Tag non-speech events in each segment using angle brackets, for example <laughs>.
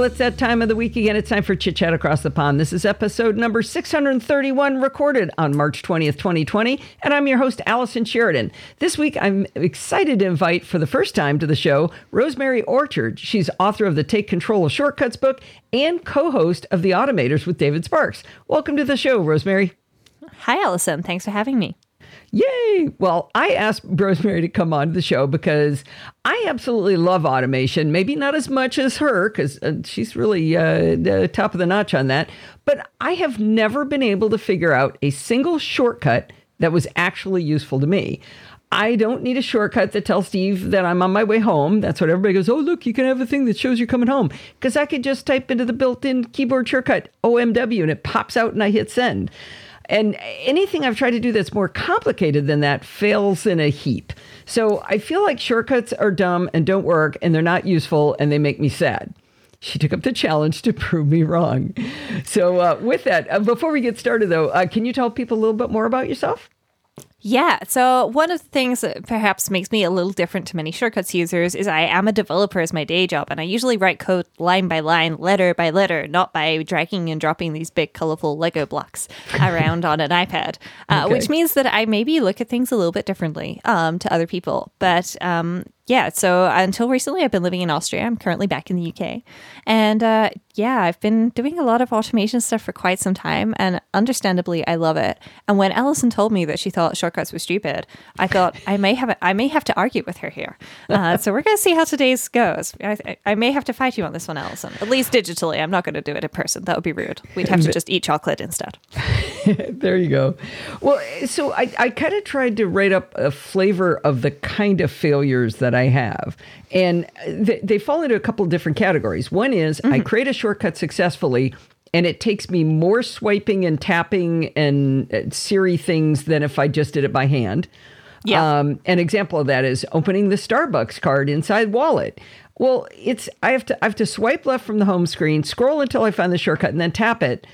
Well, it's that time of the week again. It's time for Chit Chat Across the Pond. This is episode number 631, recorded on March 20th, 2020. And I'm your host, Allison Sheridan. This week, I'm excited to invite for the first time to the show Rosemary Orchard. She's author of the Take Control of Shortcuts book and co host of The Automators with David Sparks. Welcome to the show, Rosemary. Hi, Allison. Thanks for having me. Yay! Well, I asked Rosemary to come on the show because I absolutely love automation. Maybe not as much as her because uh, she's really uh, top of the notch on that. But I have never been able to figure out a single shortcut that was actually useful to me. I don't need a shortcut that tells Steve that I'm on my way home. That's what everybody goes, oh, look, you can have a thing that shows you're coming home. Because I could just type into the built in keyboard shortcut OMW and it pops out and I hit send. And anything I've tried to do that's more complicated than that fails in a heap. So I feel like shortcuts are dumb and don't work and they're not useful and they make me sad. She took up the challenge to prove me wrong. So, uh, with that, uh, before we get started, though, uh, can you tell people a little bit more about yourself? Yeah. So, one of the things that perhaps makes me a little different to many shortcuts users is I am a developer as my day job, and I usually write code line by line, letter by letter, not by dragging and dropping these big, colorful Lego blocks <laughs> around on an iPad, uh, okay. which means that I maybe look at things a little bit differently um, to other people. But um, yeah, so until recently, I've been living in Austria. I'm currently back in the UK. And uh, yeah, I've been doing a lot of automation stuff for quite some time. And understandably, I love it. And when Allison told me that she thought shortcuts were stupid, I thought I may have, I may have to argue with her here. Uh, so we're going to see how today's goes. I, I, may have to fight you on this one, Allison, at least digitally. I'm not going to do it in person. That would be rude. We'd have to just eat chocolate instead. <laughs> there you go. Well, so I, I kind of tried to write up a flavor of the kind of failures that I I have. And they, they fall into a couple of different categories. One is mm-hmm. I create a shortcut successfully and it takes me more swiping and tapping and uh, Siri things than if I just did it by hand. Yeah. Um, an example of that is opening the Starbucks card inside Wallet. Well, it's I have to I have to swipe left from the home screen, scroll until I find the shortcut, and then tap it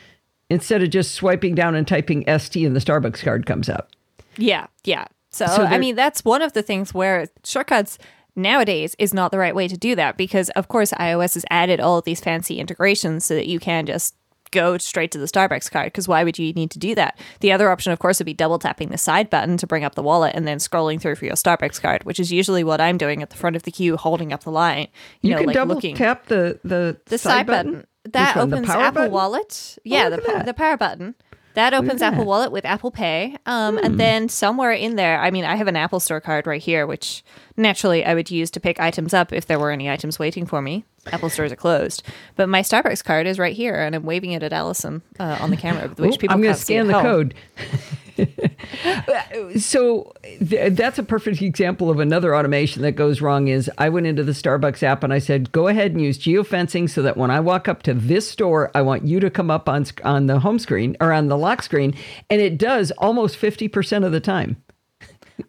instead of just swiping down and typing ST and the Starbucks card comes up. Yeah, yeah. So, so I mean, that's one of the things where shortcuts nowadays is not the right way to do that because, of course, iOS has added all of these fancy integrations so that you can just go straight to the Starbucks card because why would you need to do that? The other option, of course, would be double tapping the side button to bring up the wallet and then scrolling through for your Starbucks card, which is usually what I'm doing at the front of the queue, holding up the line. You, you know, can like double looking. tap the the, the side, side button. button. That opens Apple button? Wallet. Oh, yeah, oh, the, the power button. That opens Apple Wallet with Apple Pay. Um, And hmm. then somewhere in there, I mean, I have an Apple Store card right here, which naturally I would use to pick items up if there were any items waiting for me. Apple stores are closed, but my Starbucks card is right here, and I'm waving it at Allison uh, on the camera, which people I'm going to scan the home. code. <laughs> <laughs> so th- that's a perfect example of another automation that goes wrong is I went into the Starbucks app and I said, go ahead and use geofencing so that when I walk up to this store, I want you to come up on, on the home screen or on the lock screen. And it does almost 50% of the time.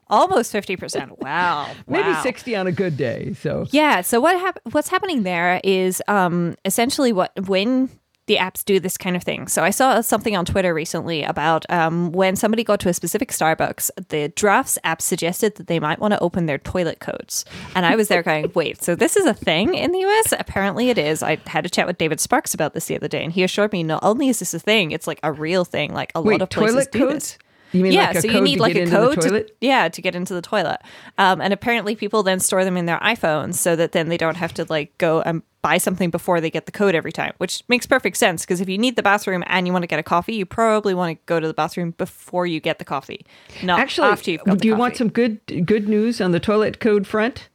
Almost 50%. Wow. <laughs> Maybe wow. 60 on a good day. So Yeah, so what hap- what's happening there is um essentially what when the apps do this kind of thing. So I saw something on Twitter recently about um, when somebody got to a specific Starbucks, the Drafts app suggested that they might want to open their toilet codes. And I was there going, <laughs> wait, so this is a thing in the US? Apparently it is. I had a chat with David Sparks about this the other day, and he assured me not only is this a thing, it's like a real thing. Like a wait, lot of places toilet do codes? this. You mean yeah, like so you need like a code to, yeah, to get into the toilet. Um, and apparently people then store them in their iPhones so that then they don't have to like go and buy something before they get the code every time, which makes perfect sense because if you need the bathroom and you want to get a coffee, you probably want to go to the bathroom before you get the coffee, not Actually, after you've got Do you coffee. want some good good news on the toilet code front?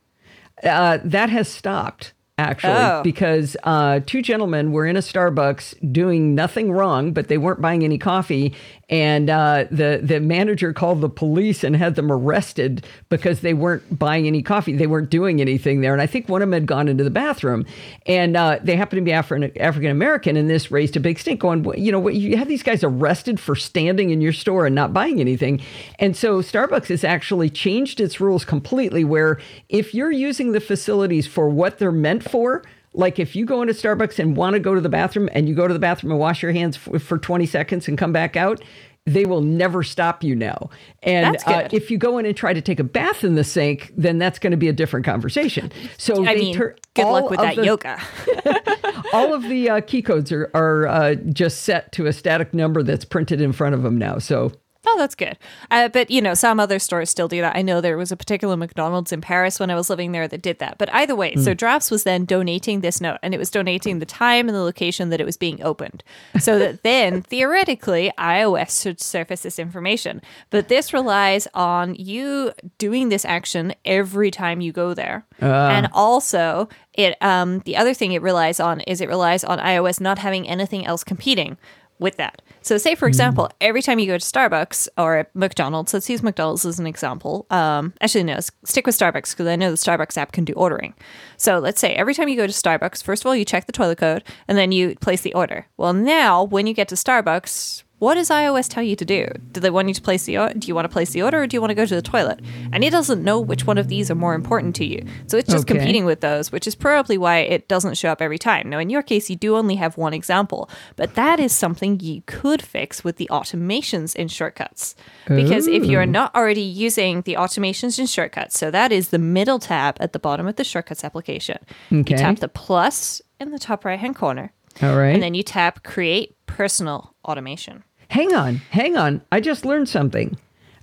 Uh, that has stopped actually, oh. because uh, two gentlemen were in a Starbucks doing nothing wrong, but they weren't buying any coffee. And uh, the the manager called the police and had them arrested because they weren't buying any coffee. They weren't doing anything there. And I think one of them had gone into the bathroom, and uh, they happened to be Afri- African American. And this raised a big stink. Going, you know, you have these guys arrested for standing in your store and not buying anything. And so Starbucks has actually changed its rules completely. Where if you're using the facilities for what they're meant for. Like if you go into Starbucks and want to go to the bathroom and you go to the bathroom and wash your hands for, for 20 seconds and come back out, they will never stop you now. And uh, if you go in and try to take a bath in the sink, then that's going to be a different conversation. So I mean, tur- good luck with that the- yoga. <laughs> <laughs> all of the uh, key codes are, are uh, just set to a static number that's printed in front of them now. So Oh, that's good. Uh, but you know, some other stores still do that. I know there was a particular McDonald's in Paris when I was living there that did that. But either way, so Drafts was then donating this note, and it was donating the time and the location that it was being opened, so that <laughs> then theoretically iOS should surface this information. But this relies on you doing this action every time you go there, and also it. Um, the other thing it relies on is it relies on iOS not having anything else competing with that. So, say for example, every time you go to Starbucks or McDonald's, let's use McDonald's as an example. Um, actually, no, stick with Starbucks because I know the Starbucks app can do ordering. So, let's say every time you go to Starbucks, first of all, you check the toilet code and then you place the order. Well, now when you get to Starbucks, what does iOS tell you to do? Do they want you to place the or- do you want to place the order or do you want to go to the toilet? And it doesn't know which one of these are more important to you. So it's just Okay. competing with those, which is probably why it doesn't show up every time. Now in your case you do only have one example, but that is something you could fix with the automations in shortcuts. Because if you're not already using the automations in shortcuts, so that is the middle tab at the bottom of the shortcuts application. Okay. You tap the plus in the top right hand corner. All right. And then you tap create personal automation. Hang on, hang on. I just learned something.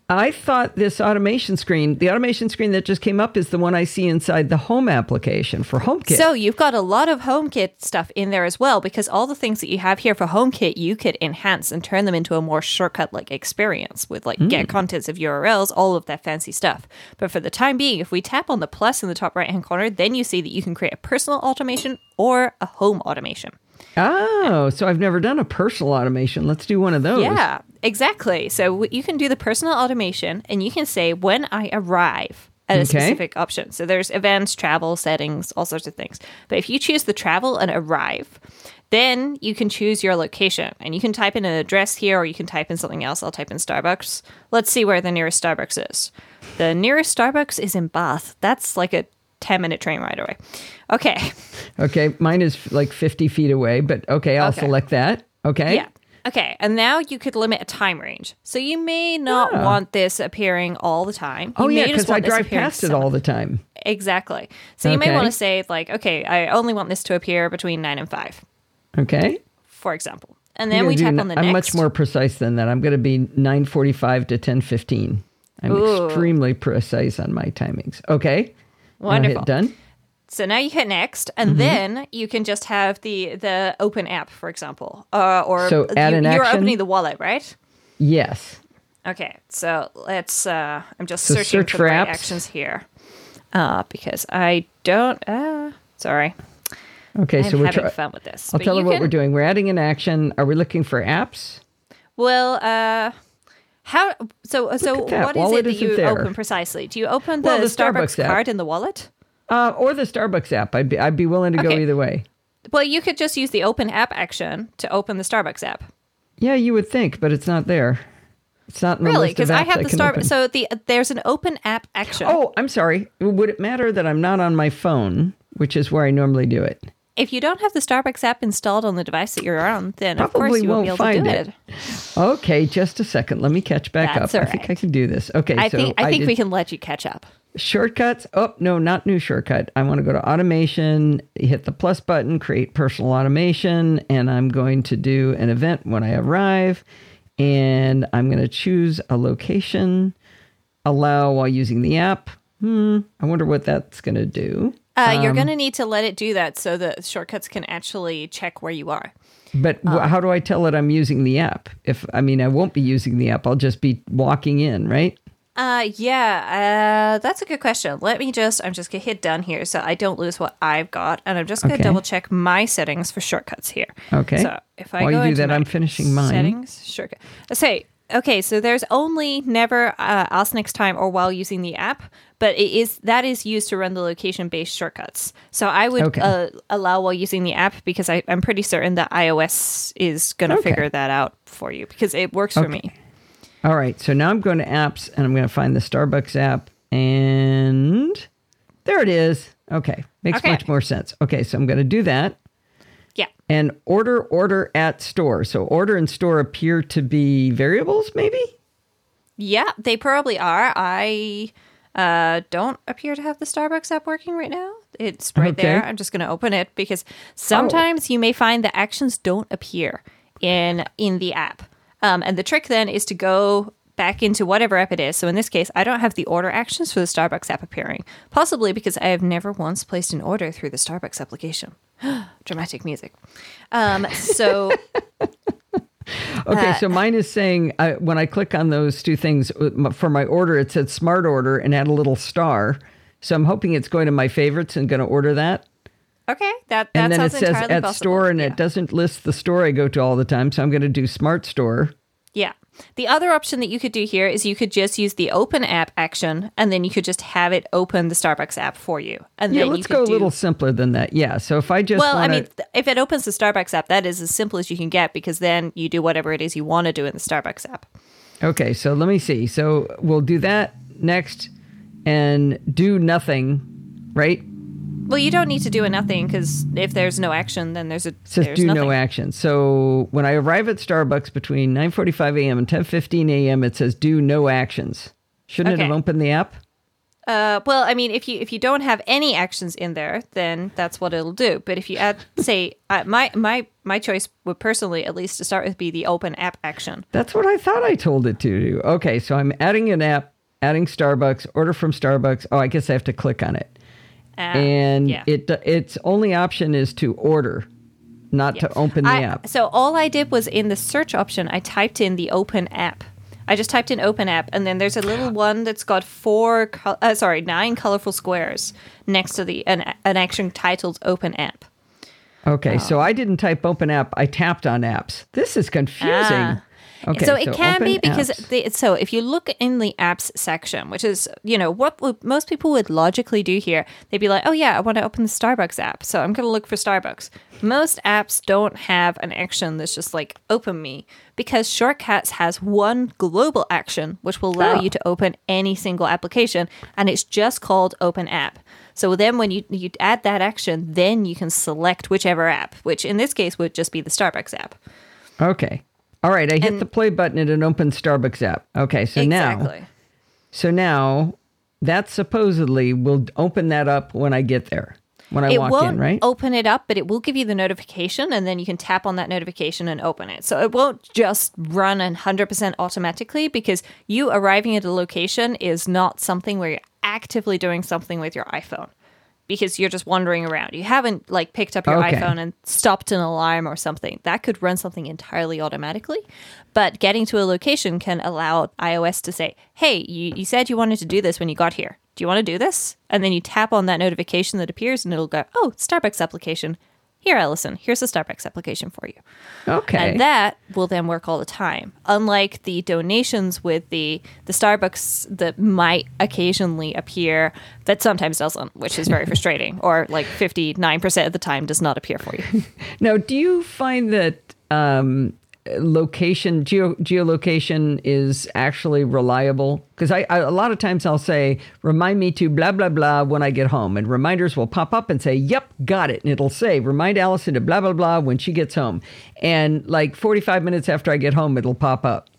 I thought this automation screen, the automation screen that just came up, is the one I see inside the home application for HomeKit. So you've got a lot of HomeKit stuff in there as well, because all the things that you have here for HomeKit, you could enhance and turn them into a more shortcut like experience with like get hmm. contents of URLs, all of that fancy stuff. But for the time being, if we tap on the plus in the top right hand corner, then you see that you can create a personal automation or a home automation. Oh, so I've never done a personal automation. Let's do one of those. Yeah, exactly. So you can do the personal automation and you can say when I arrive at a Okay. specific option. So there's events, travel, settings, all sorts of things. But if you choose the travel and arrive, then you can choose your location and you can type in an address here or you can type in something else. I'll type in Starbucks. Let's see where the nearest Starbucks is. The nearest Starbucks is in Bath. That's like a 10 minute train ride away. Okay. <laughs> Okay, mine is like 50 feet away, but okay, I'll Okay. select that. Okay. Yeah. Okay. And now you could limit a time range. So you may not Yeah. want this appearing all the time. Oh, yeah, just because I drive past it all the time. Exactly. So you may want to say, like, okay, I only want this to appear between 9 and 5, Okay. for example. And then we tap do- on the I'm next. much more precise than that. I'm going to be 9:45 to 10:15. I'm Ooh. extremely precise on my timings. Okay. Wonderful. Done. So now you hit next, and Mm-hmm. then you can just have the the open app, for example, uh, or So add you, an you're action? opening the wallet, right? Yes. Okay, so let's. Uh, I'm just So searching search for, for right actions here, uh, because I don't. Uh, sorry, Okay. I'm so we're having try- fun with this. I'll tell you you what can- we're doing. We're adding an action. Are we looking for apps? Well, uh, how? So, so what is it that you there. open precisely? Do you open the, Well, the Starbucks, Starbucks card in the wallet? Uh, or the Starbucks app. I'd be, I'd be willing to go either way. Well, you could just use the open app action to open the Starbucks app. Yeah, you would think, but it's not there. It's not in the Really? Because I have the Starbucks. So the there's an open app action. Oh, I'm sorry. Would it matter that I'm not on my phone, which is where I normally do it? If you don't have the Starbucks app installed on the device that you're on, then of Probably course you won't be able won't to do find it. it. Okay, just a second. Let me catch back That's up. I think I can do this. Okay, I so think I think did we can let you catch up. shortcuts. Oh no, not new shortcut. I want to go to automation, hit the plus button, create personal automation, and I'm going to do an event when I arrive, and I'm going to choose a location, allow while using the app. Hmm, I wonder what that's going to do. Uh, Um, you're going to need to let it do that so that shortcuts can actually check where you are. But wh- how do I tell it I'm using the app? If I mean, I won't be using the app. I'll just be walking in, right? Uh, yeah, uh, that's a good question. Let me just, I'm just gonna hit done here so I don't lose what I've got, and I'm just gonna Okay. double check my settings for shortcuts here. Okay. So if I While go you do into that, I'm finishing mine. Settings, shortcut. Let's Say, okay, so there's only never uh, ask next time or while using the app, but it is that is used to run the location-based shortcuts. So I would Okay. uh, allow while using the app because I, I'm pretty certain that iOS is gonna Okay. figure that out for you because it works for me. All right. So now I'm going to apps and I'm going to find the Starbucks app. And there it is. Okay. Makes Okay. much more sense. Okay. So I'm going to do that. Yeah. And order, order at store. So order and store appear to be variables, maybe? Yeah, they probably are. I uh, don't appear to have the Starbucks app working right now. It's right Okay. there. I'm just going to open it because sometimes you may find the actions don't appear in in the app. Um, and the trick then is to go back into whatever app it is. So in this case, I don't have the order actions for the Starbucks app appearing, possibly because I have never once placed an order through the Starbucks application. <gasps> Dramatic music. Um, so <laughs> Okay, Uh, so mine is saying uh, when I click on those two things uh, for my order, it said smart order and had a little star. So I'm hoping it's going to my favorites and going to order that. okay, that that and then it says at possible. store and Yeah. it doesn't list the store I go to all the time. So I'm going to do smart store. Yeah. The other option that you could do here is you could just use the open app action and then you could just have it open the Starbucks app for you. And Yeah, then let's go a do, little simpler than that. Yeah. So if I just Well, I wanna, mean, if it opens the Starbucks app, that is as simple as you can get because then you do whatever it is you want to do in the Starbucks app. Okay, so let me see. So we'll do that next and do nothing, right? Well, you don't need to do a nothing because if there's no action, then there's a It says there's do nothing. no action. So when I arrive at Starbucks between 9:45 a.m. and 10:15 a.m., it says do no actions. Shouldn't it Okay. have opened the app? Uh, well, I mean, if you if you don't have any actions in there, then that's what it'll do. But if you add, <laughs> say, uh, my my my choice would personally, at least to start with, be the open app action. That's what I thought I told it to do. Okay, so I'm adding an app, adding Starbucks, order from Starbucks. Oh, I guess I have to click on it. Uh, and yeah. it its only option is to order, not to open the I- app. So all I did was in the search option, I typed in the open app. I just typed in open app, and then there's a little <gasps> one that's got four, uh, sorry, nine colorful squares next to the an, an action titled open app. Okay, so I didn't type open app. I tapped on apps. This is confusing. Ah. Okay, so it can be because the, so if you look in the apps section, which is you know what would, most people would logically do here, they'd be like, oh yeah, I want to open the Starbucks app, so I'm going to look for Starbucks. Most apps don't have an action that's just like open me because Shortcuts has one global action which will allow Oh. you to open any single application, and it's just called Open App. So then when you you add that action, then you can select whichever app, which in this case would just be the Starbucks app. Okay. All right, I hit And- the play button and it opens Starbucks app. Okay, so now so now that supposedly will open that up when I get there. When I it walk won't in, right? open it up, but it will give you the notification, and then you can tap on that notification and open it. So it won't just run 100% automatically because you arriving at a location is not something where you're actively doing something with your iPhone because you're just wandering around. You haven't like picked up your Okay. iPhone and stopped an alarm or something. That could run something entirely automatically. But getting to a location can allow iOS to say, hey, you, you said you wanted to do this when you got here. Do you want to do this? And then you tap on that notification that appears and it'll go, oh, Starbucks application. Here, Allison, here's a Starbucks application for you. okay. And that will then work all the time. Unlike the donations with the the Starbucks that might occasionally appear, that sometimes doesn't, which is very <laughs> frustrating, or like fifty nine percent of the time does not appear for you. <laughs> Now, do you find that um, location geo geolocation is actually reliable? Because I, I a lot of times I'll say, "Remind me to blah blah blah when I get home," and reminders will pop up and say, "Yep, got it," and it'll say, "Remind Allison to blah blah blah when she gets home," and like forty five minutes after I get home, it'll pop up.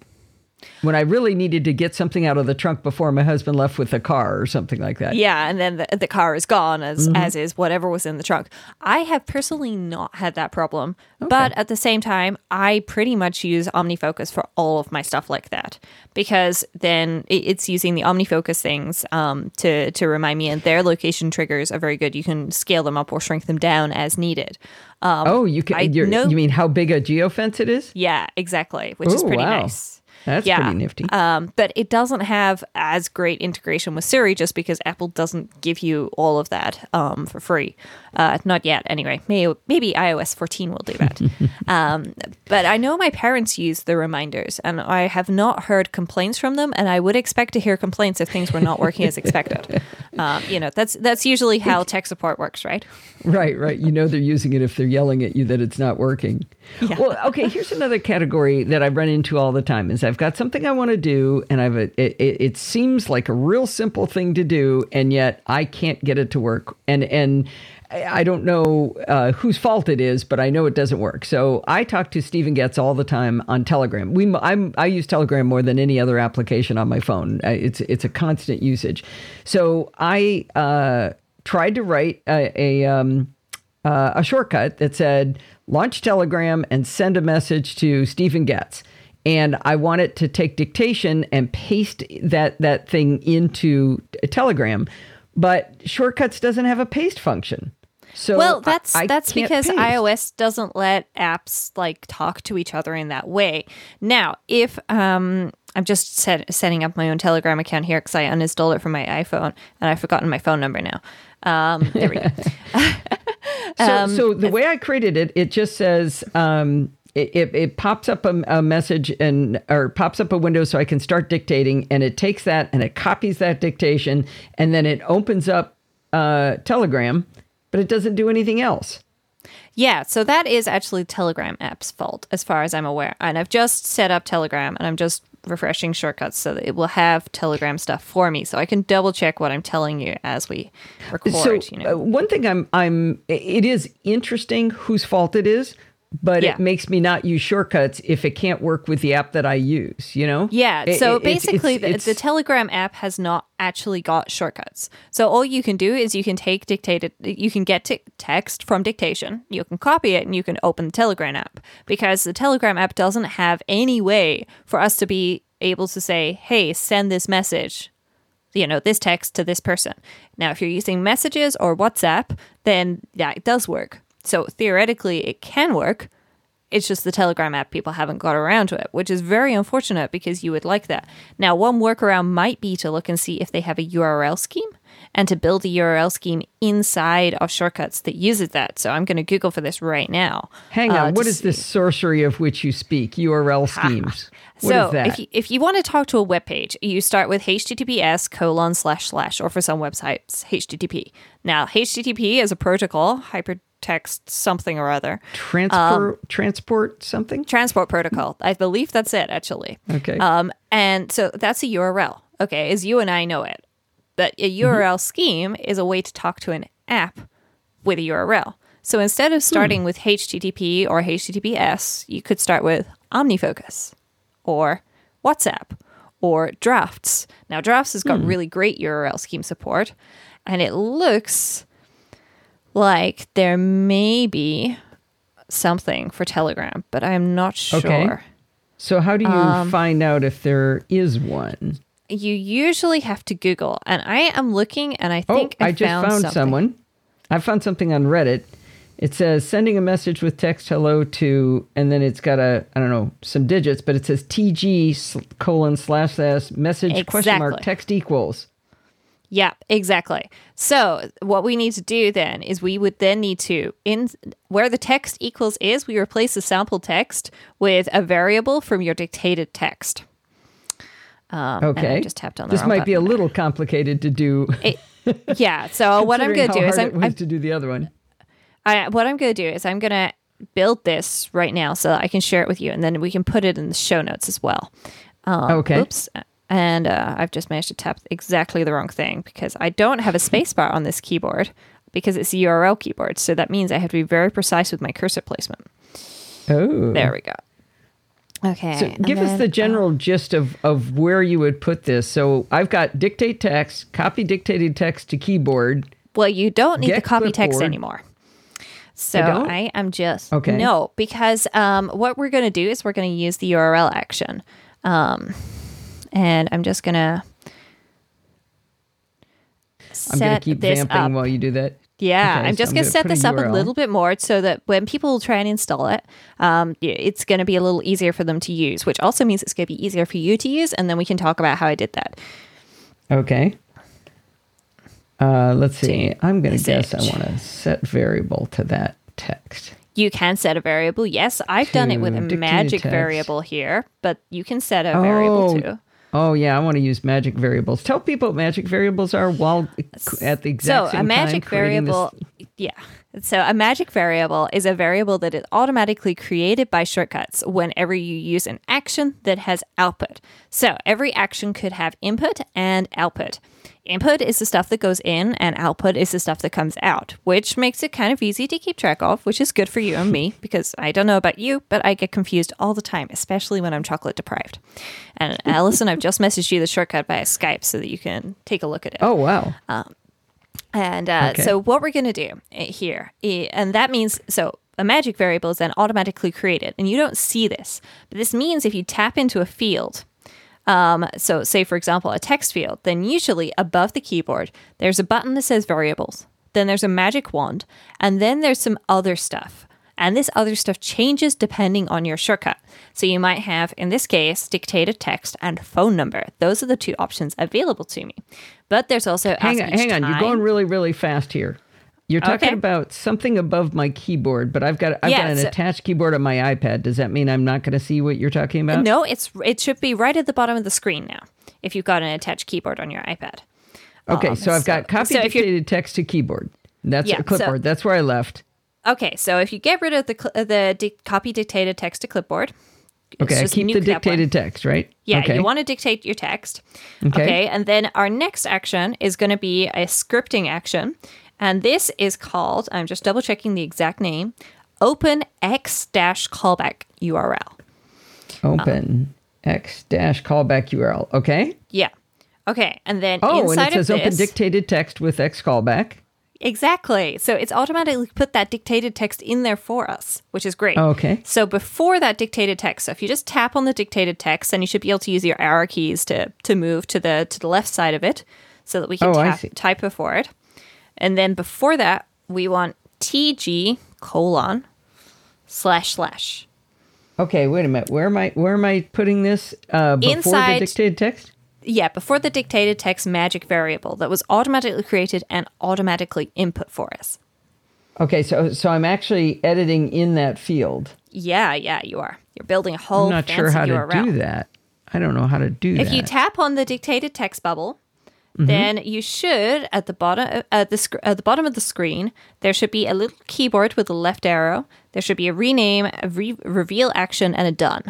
When I really needed to get something out of the trunk before my husband left with the car or something like that. yeah, and then the, the car is gone as Mm-hmm. as is whatever was in the trunk. I have personally not had that problem, but at the same time, I pretty much use OmniFocus for all of my stuff like that because then it, it's using the OmniFocus things um, to to remind me, and their location triggers are very good. You can scale them up or shrink them down as needed. Um, Oh, you can. You mean how big a geofence it is? yeah, exactly, which is pretty wow. nice. That's yeah. pretty nifty. Um, but it doesn't have as great integration with Siri just because Apple doesn't give you all of that um, for free. Uh, not yet, anyway. Maybe, maybe iOS 14 will do that. <laughs> um, but I know my parents use the reminders, and I have not heard complaints from them. And I would expect to hear complaints if things were not working as expected. <laughs> Um, you know, that's that's usually how tech support works, right? Right, right. You know they're using it if they're yelling at you that it's not working. Well, okay, here's another category that I run into all the time is I've got something I want to do and I've a, it, it, seems like a real simple thing to do and yet I can't get it to work. And and I don't know uh, whose fault it is, but I know it doesn't work. So I talk to Stephen Getz all the time on Telegram. We I'm, I use Telegram more than any other application on my phone. It's it's a constant usage. So I uh, tried to write a a, um, uh, a shortcut that said launch Telegram and send a message to Stephen Getz. And I want it to take dictation and paste that that thing into Telegram, but Shortcuts doesn't have a paste function. So well, that's I- I that's because paste. iOS doesn't let apps like talk to each other in that way. Now, if um, I'm just set, setting up my own Telegram account here because I uninstalled it from my iPhone and I've forgotten my phone number now. Um, there we go. <laughs> So, <laughs> Um, so the way I created it, it just says um, it, it, it pops up a, a message and or pops up a window so I can start dictating, and it takes that and it copies that dictation, and then it opens up uh, Telegram, but it doesn't do anything else. Yeah, so that is actually Telegram app's fault, as far as I'm aware. And I've just set up Telegram and I'm just refreshing shortcuts so that it will have Telegram stuff for me, so I can double check what I'm telling you as we record. so you know, uh, one thing I'm I'm it is interesting whose fault it is, but Yeah. it makes me not use shortcuts if it can't work with the app that I use. You know? Yeah. It- So it- basically, it's- the, it's- the Telegram app has not actually got shortcuts. So all you can do is you can take dictated, you can get t- text from dictation, you can copy it, and you can open the Telegram app because the Telegram app doesn't have any way for us to be able to say, "Hey, send this message." You know, this text to this person. Now, if you're using messages or WhatsApp, then yeah, it does work. So theoretically, it can work. It's just the Telegram app people haven't got around to it, which is very unfortunate because you would like that. Now, one workaround might be to look and see if they have a URL scheme and to build a URL scheme inside of shortcuts that uses that. So I'm going to Google for this right now. Hang uh, on, what to is this sorcery of which you speak? URL <laughs> schemes. What is so that? if you, if you want to talk to a web page, you start with https colon slash slash, or for some websites, HTTP. Now, HTTP is a protocol, hypertext something or other, transport um, transport something? transport protocol. I believe that's it, actually. Okay. Um, and so that's a URL. Okay, as you and I know it. But a Mm-hmm. URL scheme is a way to talk to an app with a URL. So instead Hmm. of starting with HTTP or HTTPS, you could start with OmniFocus or WhatsApp or Drafts. Now, Drafts has got Hmm. really great URL scheme support, and it looks like there may be something for Telegram, but I'm not sure. Okay. So how do you um, find out if there is one? You usually have to Google, and I am looking, and I Oh, think I, I just found, found someone. I found something on Reddit. It says sending a message with text hello to, and then it's got a I don't know some digits, but it says TG colon slash slash message question mark text equals. Yeah, exactly. So what we need to do then is we would then need to in where the text equals is, we replace the sample text with a variable from your dictated text. Um, Okay. just tapped on the This might be a little complicated to do. It- yeah. So <laughs> what I'm going to do is I'm, I'm to do the other one. I, what I'm going to do is I'm going to build this right now so that I can share it with you, and then we can put it in the show notes as well. Um, Okay. Oops. And uh, I've just managed to tap exactly the wrong thing because I don't have a spacebar on this keyboard because it's a URL keyboard. So that means I have to be very precise with my cursor placement. Oh, There we go. Okay. So give us the general gist of, of where you would put this. So I've got dictate text, copy dictated text to keyboard. Well, you don't need the copy text anymore. So don't? I am just Okay. no because um, what we're going to do is we're going to use the URL action, um, and I'm just going to I'm going to keep this vamping up. while you do that. Yeah, Okay, I'm so just I'm going gonna set this up a little bit more so that when people try and install it, um, it's going to be a little easier for them to use, which also means it's going to be easier for you to use. And then we can talk about how I did that. Okay. Uh, let's see. I'm going to guess I want to set variable to that text. You can set a variable. Yes, I've done it with a magic text. variable here, but you can set a variable Oh, too. Oh yeah, I want to use magic variables. Tell people what magic variables are while at the exact so same a magic time creating this- Yeah. So a magic variable is a variable that is automatically created by shortcuts whenever you use an action that has output. So every action could have input and output. Input is the stuff that goes in, and output is the stuff that comes out, which makes it kind of easy to keep track of, which is good for you and me <laughs> because I don't know about you, but I get confused all the time, especially when I'm chocolate deprived. And <laughs> Allison, I've just messaged you the shortcut via Skype so that you can take a look at it. Oh wow. And uh, Okay. so, what we're going to do uh, here, eh, and that means so a magic variable is then automatically created, and you don't see this, but this means if you tap into a field, um, so say for example a text field, then usually above the keyboard there's a button that says variables, then there's a magic wand, and then there's some other stuff. And this other stuff changes depending on your shortcut. So you might have, in this case, dictated text and phone number. Those are the two options available to me. But there's also Hang on, hang on. You're going really, really fast here. You're talking Okay. about something above my keyboard, but I've got I've Yeah, got an so- attached keyboard on my iPad. Does that mean I'm not going to see what you're talking about? No, it's it should be right at the bottom of the screen now. If you've got an attached keyboard on your iPad. Okay, Um, so I've got copy so dictated text to keyboard. That's Yeah, clipboard. so- That's where I left. Okay, so if you get rid of the the di- copy dictated text to clipboard, Okay, I keep the dictated text, right? Yeah, Okay. you want to dictate your text. Okay. Okay. and then our next action is going to be a scripting action. And this is called, I'm just double checking the exact name, open x dash callback URL. open x dash callback URL. Okay. Yeah. Okay, and then Oh, and it says of open dictated text with x callback. Exactly. So it's automatically put that dictated text in there for us, which is great. Okay. So before that dictated text, so if you just tap on the dictated text, then you should be able to use your arrow keys to to move to the to the left side of it, so that we can Oh, tap, type before it. And then before that, we want tg colon slash slash. Okay, wait a minute. Where am I? Where am I putting this? Uh, before Inside- the dictated text. Yeah, before the dictated text magic variable that was automatically created and automatically input for us. Okay, so so I'm actually editing in that field. Yeah, yeah, you are. You're building a whole I'm not sure how to URL. do that. I don't know how to do If that. If you tap on the dictated text bubble, Mm-hmm. then you should at the bottom at the sc- at the bottom of the screen there should be a little keyboard with a left arrow. There should be a rename, a re- reveal action, and a done.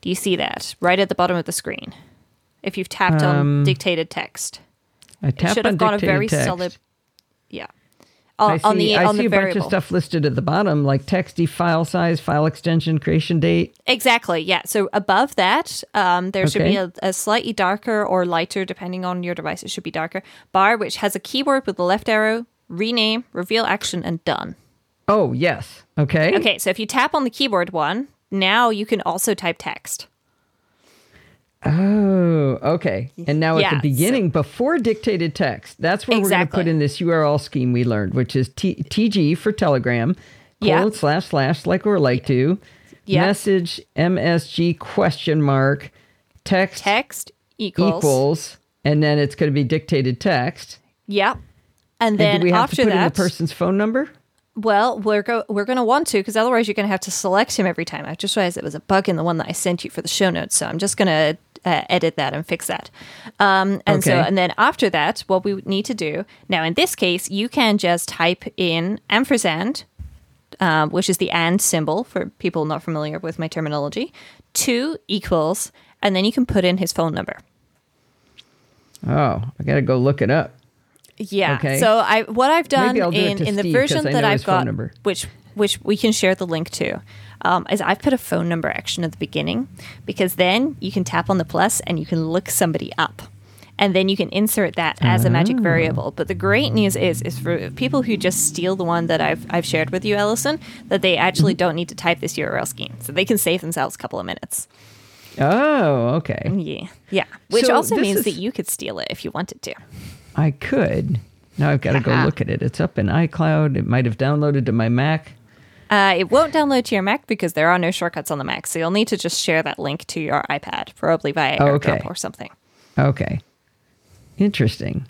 Do you see that right at the bottom of the screen? If you've tapped Um, on dictated text, I tapped it should on have got a very text. solid. Yeah. I On, see, on the I on see the a bunch of stuff listed at the bottom, like texty file size, file extension, creation date. Exactly. Yeah. So above that, um, there should be a, a slightly darker or lighter, depending on your device. It should be darker bar, which has a keyboard with the left arrow, rename, reveal action, and done. Oh yes. Okay. Okay. So if you tap on the keyboard one, now you can also type text. Oh, okay. And now Yeah, at the so- beginning, before dictated text, that's where we're going to put in this URL scheme we learned, which is T- TG for Telegram, Yeah. colon slash slash, like we're like to, Yeah. message MSG question mark, text, Text equals. equals, and then it's going to be dictated text. Yep. And And then do we have to put in that, the person's phone number? well, we're go- we're going to want to because otherwise you're going to have to select him every time. I just realized it was a bug in the one that I sent you for the show notes, so I'm just going to uh, edit that and fix that. Um, and so, and then after that, what we need to do now in this case, you can just type in ampersand, um, which is the and symbol for people not familiar with my terminology, two equals, and then you can put in his phone number. Oh, I got to go look it up. Yeah. Okay. So I what I've done do in, in the version that I've got, number. which which we can share the link to, um, is I've put a phone number action at the beginning because then you can tap on the plus and you can look somebody up. And then you can insert that as a magic Ah. variable. But the great news is, is for people who just steal the one that I've I've shared with you, Allison, that they Mm-hmm. actually don't need to type this URL scheme, so they can save themselves a couple of minutes. Oh, okay. Yeah, yeah. Which So also means is- that you could steal it if you wanted to. I could. Now I've got to go look at it. It's up in iCloud. It might have downloaded to my Mac. Uh, it won't download to your Mac because there are no shortcuts on the Mac. So you'll need to just share that link to your iPad, probably via Oh, AirDrop okay. or something. Okay. Interesting.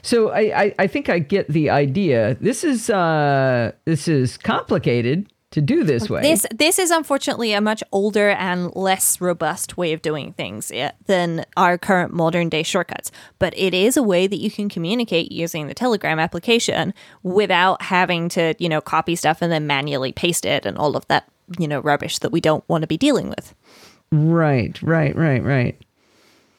So I, I, I think I get the idea. This is uh, this is complicated to do this way. This this is unfortunately a much older and less robust way of doing things than our current modern day shortcuts. But it is a way that you can communicate using the Telegram application without having to, you know, copy stuff and then manually paste it and all of that, you know, rubbish that we don't want to be dealing with. Right, right, right, right.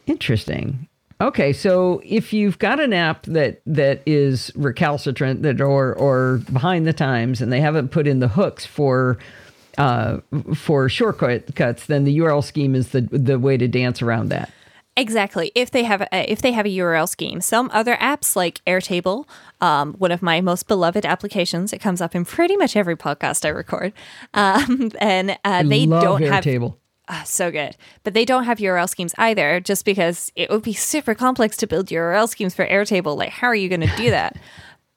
Interesting. Okay, so if you've got an app that that is recalcitrant that or or behind the times and they haven't put in the hooks for uh, for shortcuts, then the URL scheme is the the way to dance around that. Exactly. If they have a, if they have a URL scheme, some other apps like Airtable, um, one of my most beloved applications, it comes up in pretty much every podcast I record, um, <laughs> and uh, they don't have Ah, so good. But they don't have URL schemes either, just because it would be super complex to build URL schemes for Airtable. Like, how are you going to do that? <laughs>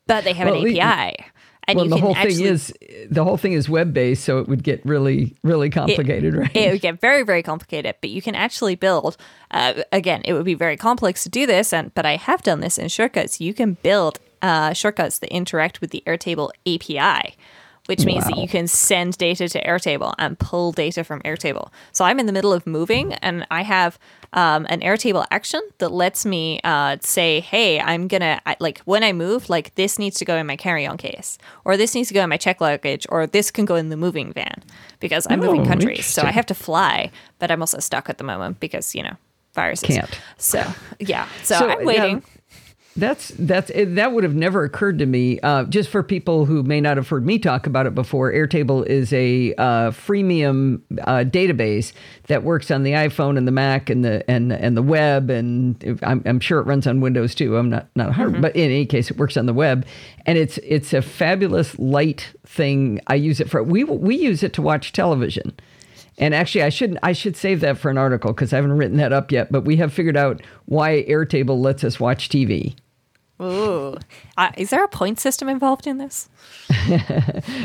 But they have Well, an API. And well, you the can whole actually, thing is the whole thing is web based, so it would get really really complicated, right? it would get very, very complicated. But you can actually build. Uh, again, it would be very complex to do this, and but I have done this in shortcuts. You can build uh, shortcuts that interact with the Airtable API, which means that you can send data to Airtable and pull data from Airtable. So I'm in the middle of moving, and I have um, an Airtable action that lets me uh, say, "Hey, I'm gonna like when I move, like this needs to go in my carry-on case, or this needs to go in my check luggage, or this can go in the moving van." Because I'm moving Oh, countries, so I have to fly, but I'm also stuck at the moment because you know viruses. Can't. So yeah, so, So, I'm waiting. um, That's that's it, that would have never occurred to me. Uh, just for people who may not have heard me talk about it before, Airtable is a uh, freemium uh, database that works on the iPhone and the Mac and the and and the web, and I'm, I'm sure it runs on Windows too. I'm not not 100, but in any case, it works on the web, and it's it's a fabulous light thing. I use it for we we use it to watch television. And actually, I should I should save that for an article because I haven't written that up yet. But we have figured out why Airtable lets us watch TV. Ooh, uh, is there a point system involved in this? <laughs>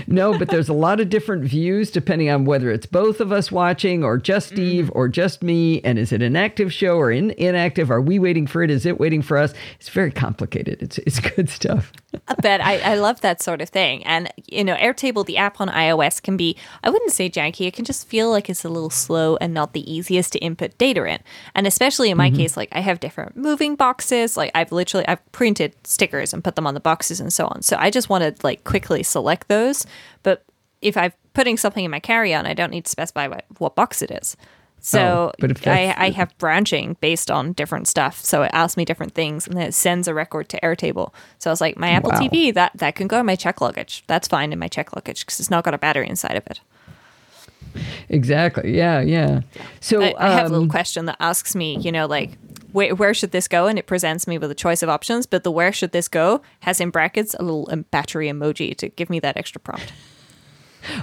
No, but there's a lot of different views depending on whether it's both of us watching or just Steve or just me. And is it an active show or in, inactive? Are we waiting for it? Is it waiting for us? It's very complicated. It's it's good stuff. <laughs> but I, I love that sort of thing. And, you know, Airtable, the app on iOS, can be, I wouldn't say janky. It can just feel like it's a little slow and not the easiest to input data in. And especially in my case, like I have different moving boxes. Like I've literally, I've printed stickers and put them on the boxes and so on. So I just want to like quickly select those. But if I'm putting something in my carry on, I don't need to specify what, what box it is. So Oh, I, I have branching based on different stuff. So it asks me different things and then it sends a record to Airtable. So I was like, my Apple Wow. TV, that, that can go in my check luggage. That's fine in my check luggage because it's not got a battery inside of it. Exactly. Yeah. Yeah. So I, I have a little um, question that asks me, you know, like, where, where should this go? And it presents me with a choice of options. But the where should this go has in brackets a little um, battery emoji to give me that extra prompt.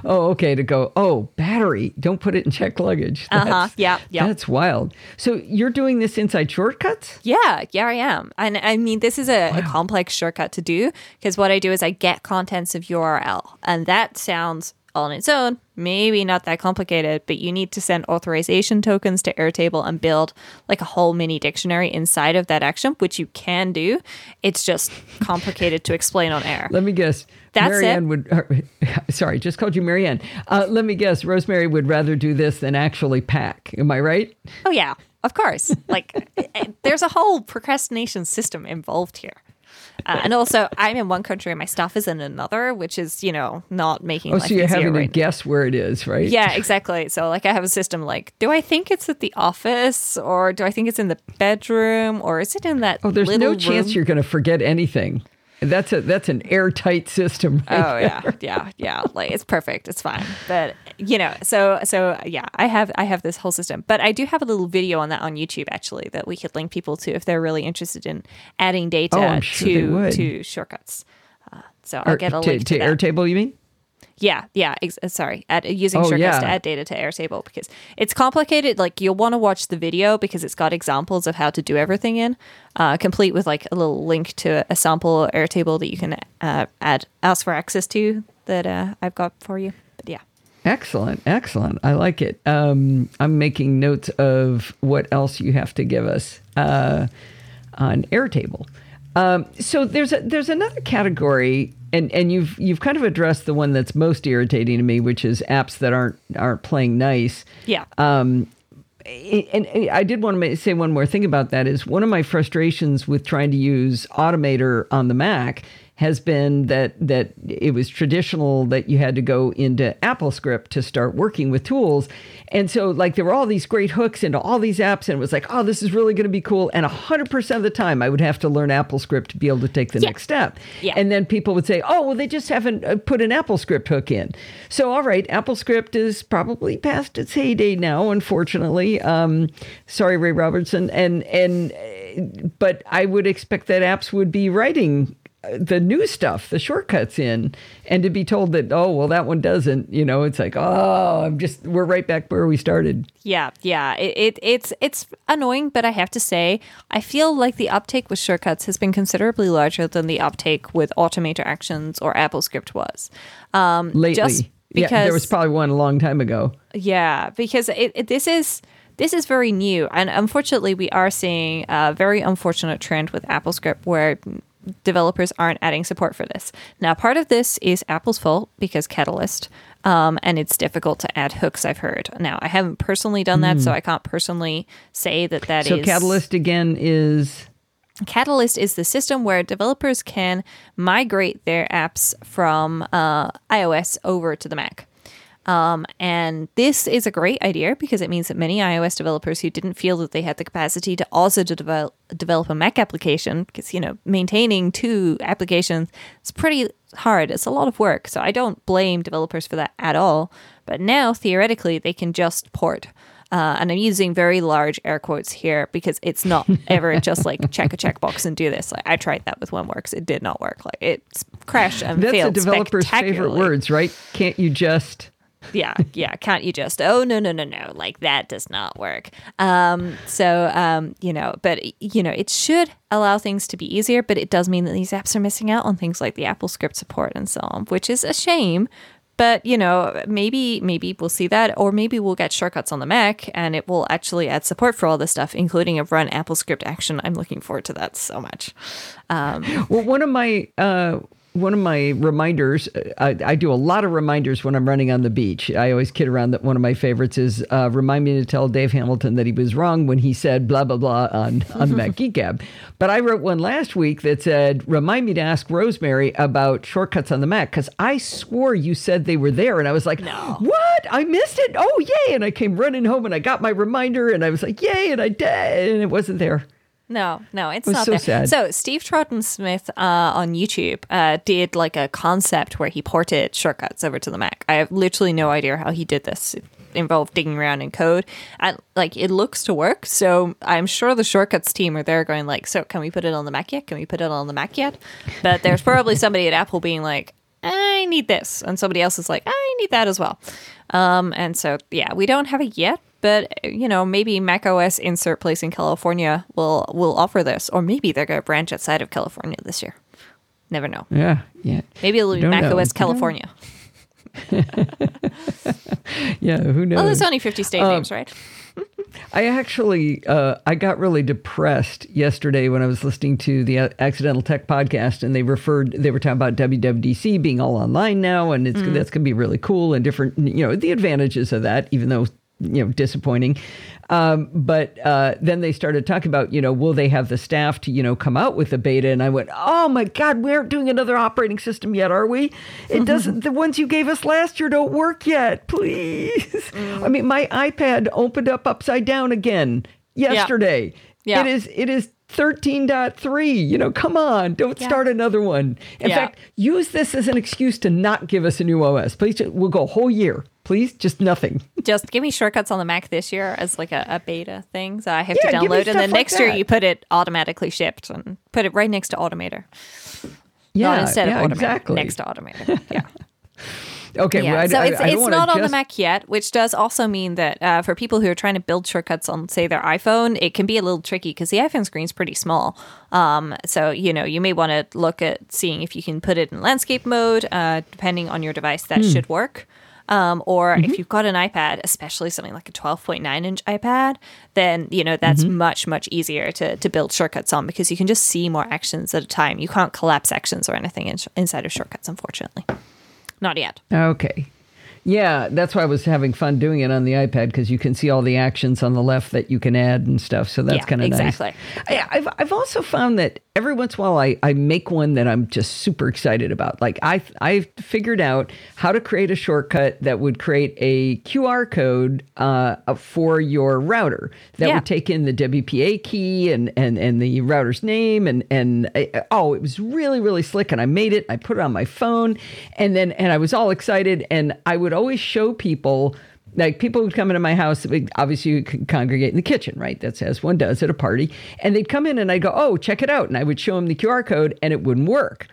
Oh, okay. To go. Oh, battery. Don't put it in check luggage. Uh-huh. Yeah, yeah. That's wild. So you're doing this inside shortcuts? Yeah, yeah, I am. And I mean, this is a, a complex shortcut to do because what I do is I get contents of URL. And that sounds on its own, maybe not that complicated, but you need to send authorization tokens to Airtable and build like a whole mini dictionary inside of that action, which you can do. It's just <laughs> complicated to explain on air. Let me guess. That's Marianne it. would. uh, <laughs> sorry, just called you Marianne. Uh, let me guess. Rosemary would rather do this than actually pack. Am I right? Oh, yeah, of course. Like, <laughs> eh, there's a whole procrastination system involved here. Uh, and also, I'm in one country and my stuff is in another, which is, you know, not making Oh, so you're having right to guess where it is, right? Yeah, exactly. So like I have a system like, do I think it's at the office or do I think it's in the bedroom or is it in that Oh, there's no chance you're going to forget anything. That's a that's an airtight system. Right Oh yeah, yeah, yeah. Like it's perfect. It's fine. But you know, so so yeah, I have I have this whole system. But I do have a little video on that on YouTube actually that we could link people to if they're really interested in adding data Oh, sure to to shortcuts. Uh, so I'll Or get a link to, to that. Airtable, you mean? Yeah, yeah. Ex- uh, sorry, add, using Oh, shortcuts yeah. to add data to Airtable because it's complicated. Like you'll want to watch the video because it's got examples of how to do everything in, uh, complete with like a little link to a sample Airtable that you can uh, add ask for access to that uh, I've got for you. But yeah, Excellent, excellent. I like it. Um, I'm making notes of what else you have to give us uh, on Airtable. Um, so there's a, there's another category and and you've you've kind of addressed the one that's most irritating to me, which is apps that aren't aren't playing nice. Yeah. Um, and I did want to say one more thing about that is one of my frustrations with trying to use Automator on the Mac has been that that it was traditional that you had to go into AppleScript to start working with tools. And so like there were all these great hooks into all these apps and it was like, "Oh, this is really going to be cool." And 100% of the time I would have to learn AppleScript to be able to take the yeah. next step. Yeah. And then people would say, "Oh, well they just haven't uh, put an AppleScript hook in." So all right, AppleScript is probably past its heyday now, unfortunately. Um, sorry Ray Robertson and and uh, but I would expect that apps would be writing the new stuff, the shortcuts in, and to be told that oh well that one doesn't, you know, it's like oh I'm just we're right back where we started. Yeah, yeah, it, it it's it's annoying, but I have to say I feel like the uptake with shortcuts has been considerably larger than the uptake with Automator Actions or AppleScript was. Um, Lately, just because yeah, there was probably one a long time ago. Yeah, because it, it, this is this is very new, and unfortunately, we are seeing a very unfortunate trend with AppleScript where developers aren't adding support for this. Now, part of this is Apple's fault because Catalyst, um, and it's difficult to add hooks. I've heard. Now, I haven't personally done that, so I can't personally say that that Hmm. So is- Catalyst again is Catalyst is the system where developers can migrate their apps from uh, iOS over to the Mac. Um, and this is a great idea because it means that many iOS developers who didn't feel that they had the capacity to also to develop, develop a Mac application, because you know maintaining two applications is pretty hard. It's a lot of work, so I don't blame developers for that at all. But now theoretically, they can just port. Uh, and I'm using very large air quotes here because it's not <laughs> ever just like check a checkbox and do this. Like I tried that with OneWorks, it did not work. Like it crashed and that's a failed. developer's favorite words, right? Can't you just yeah yeah can't you just oh no no no no like that does not work. Um so um you know but you know it should allow things to be easier but it does mean that these apps are missing out on things like the apple script support and so on which is a shame but you know maybe maybe we'll see that or maybe we'll get shortcuts on the mac and it will actually add support for all this stuff including a run apple script action. I'm looking forward to that so much. Um Well, one of my uh, one of my reminders, uh, I, I do a lot of reminders when I'm running on the beach. I always kid around that one of my favorites is uh, remind me to tell Dave Hamilton that he was wrong when he said blah blah blah on on <laughs> the Mac Geek Gab. But I wrote one last week that said remind me to ask Rosemary about shortcuts on the Mac because I swore you said they were there, and I was like, no. what? I missed it. Oh yay! And I came running home and I got my reminder, and I was like, yay! And I did, and it wasn't there. No, no, it's was not so there. sad. So Steve Troughton Smith uh, on YouTube uh, did like a concept where he ported shortcuts over to the Mac. I have literally no idea how he did this. It involved digging around in code, and like it looks to work. So I'm sure the shortcuts team are there going like, "So can we put it on the Mac yet? Can we put it on the Mac yet?" But there's probably somebody at Apple being like, "I need this," and somebody else is like, "I need that as well." Um, and so yeah, we don't have it yet, but you know, maybe Mac OS insert place in California will will offer this, or maybe they're going to branch outside of California this year. Never know. Yeah, yeah. Maybe it'll be Don't Mac know. OS California. <laughs> Yeah, who knows? Oh, there's only 50 state Um, names, right? <laughs> I actually uh, I got really depressed yesterday when I was listening to the uh, Accidental Tech podcast, and they referred they were talking about WWDC being all online now, and it's that's going to be really cool and different. You know the advantages of that, even though you know disappointing. Um, but uh, then they started talking about you know will they have the staff to you know come out with the beta, and I went oh my god we aren't doing another operating system yet, are we? It doesn't. the ones you gave us last year don't work yet. <laughs> Please. I mean my iPad opened up upside down again yesterday. Yeah. It is it is 13.3. You know, come on, don't Yeah. start another one. In Yeah. fact, use this as an excuse to not give us a new OS. Please, we'll go a whole year. Please, just nothing. Just give me shortcuts on the Mac this year as like a, a beta thing. So I have Yeah, to download, and then like next year you put it automatically shipped and put it right next to Automator. Yeah, Not instead of Automator, exactly. next to Automator. Yeah. <laughs> Okay, Yeah, well, I, so I- it's, I it's not on the Mac yet, which does also mean that uh, for people who are trying to build shortcuts on, say, their iPhone, it can be a little tricky because the iPhone screen is pretty small. Um, so you know you may want to look at seeing if you can put it in landscape mode. Uh, depending on your device, that Hmm. should work. Um, or Mm-hmm. if you've got an iPad, especially something like a 12.9 inch iPad, then you know that's Mm-hmm. much much easier to to build shortcuts on because you can just see more actions at a time. You can't collapse actions or anything in, inside of shortcuts, unfortunately. Not yet. Okay. Yeah, that's why I was having fun doing it on the iPad because you can see all the actions on the left that you can add and stuff. So that's Yeah, kind of exactly. nice. I, I've I've also found that every once in a while I, I make one that I'm just super excited about. Like I I figured out how to create a shortcut that would create a QR code uh, for your router that Yeah. would take in the WPA key and and and the router's name and and uh, oh it was really really slick and I made it I put it on my phone and then and I was all excited and I would always show people like people would come into my house obviously you could congregate in the kitchen right that's as one does at a party and they'd come in and I'd go oh check it out and I would show them the QR code and it wouldn't work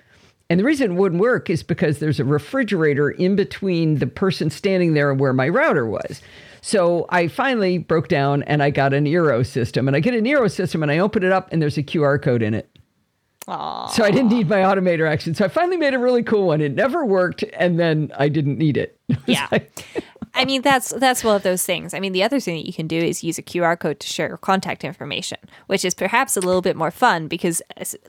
and the reason it wouldn't work is because there's a refrigerator in between the person standing there and where my router was. So I finally broke down and I got an Eero system. And I get an Eero system and I open it up and there's a QR code in it. Aw. So I didn't need my automator action. So I finally made a really cool one. It never worked. And then I didn't need it. <laughs> Yeah. like- I mean, that's that's one of those things. I mean, the other thing that you can do is use a QR code to share your contact information, which is perhaps a little bit more fun because,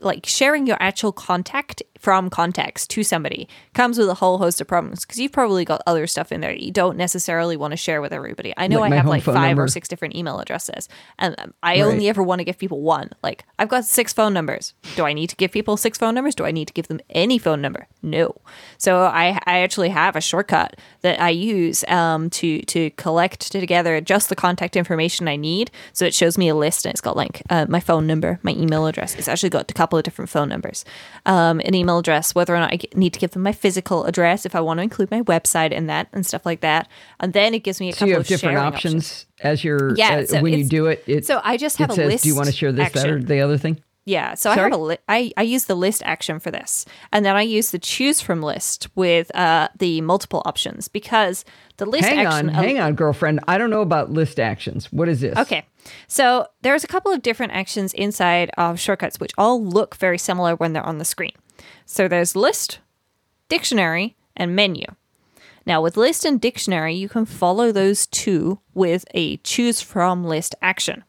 like, sharing your actual contact from context to somebody comes with a whole host of problems because you've probably got other stuff in there that you don't necessarily want to share with everybody. I know Like I have like five number. or six different email addresses, and I Right. only ever want to give people one. Like, I've got six phone numbers. Do I need to give people six phone numbers? Do I need to give them any phone number? No. So I I actually have a shortcut that I use um, to to collect together just the contact information I need. So it shows me a list and it's got like uh, my phone number, my email address. It's actually got a couple of different phone numbers, um, an email address, whether or not I need to give them my physical address if I want to include my website in that and stuff like that. And then it gives me a so couple you have of different sharing options, as you're, Yeah, uh, so when you do it. it so I just have a says, Do you want to share this, that, or the other thing? Yeah, so I have a li- I, I use the list action for this, and then I use the choose from list with uh, the multiple options because the list Hang action. on, hang on, girlfriend. I don't know about list actions. What is this? Okay, so there's a couple of different actions inside of shortcuts which all look very similar when they're on the screen. So there's list, dictionary, and menu. Now, with list and dictionary, you can follow those two with a choose from list action.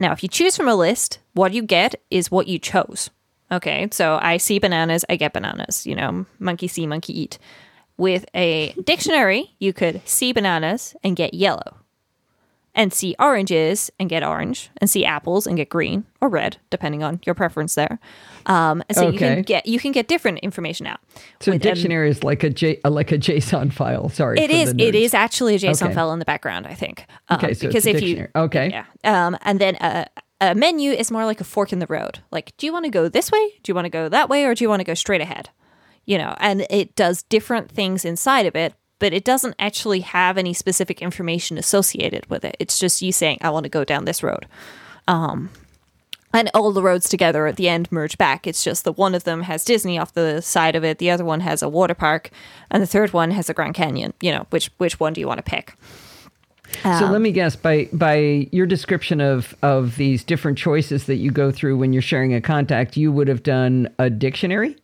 Now, if you choose from a list, what you get is what you chose. Okay, so I see bananas, I get bananas, you know, monkey see, monkey eat. With a dictionary, you could see bananas and get yellow, and see oranges and get orange, and see apples and get green or red, depending on your preference there. Um, and so you can get you can get different information out. So With, um, dictionary is like a J, uh, like a JSON file. Sorry, It is. It is actually a JSON Okay. file in the background. I think. Um, Okay, so because a if you dictionary. Okay. yeah, um, and then a, a menu is more like a fork in the road. Like, do you want to go this way? Do you want to go that way, or do you want to go straight ahead? You know, and it does different things inside of it, but it doesn't actually have any specific information associated with it. It's just you saying, "I want to go down this road." Um, and all the roads together at the end merge back. It's just that one of them has Disney off the side of it, the other one has a water park, and the third one has a Grand Canyon. You know, which which one do you want to pick? So Um, let me guess by by your description of of these different choices that you go through when you're sharing a contact, you would have done a dictionary.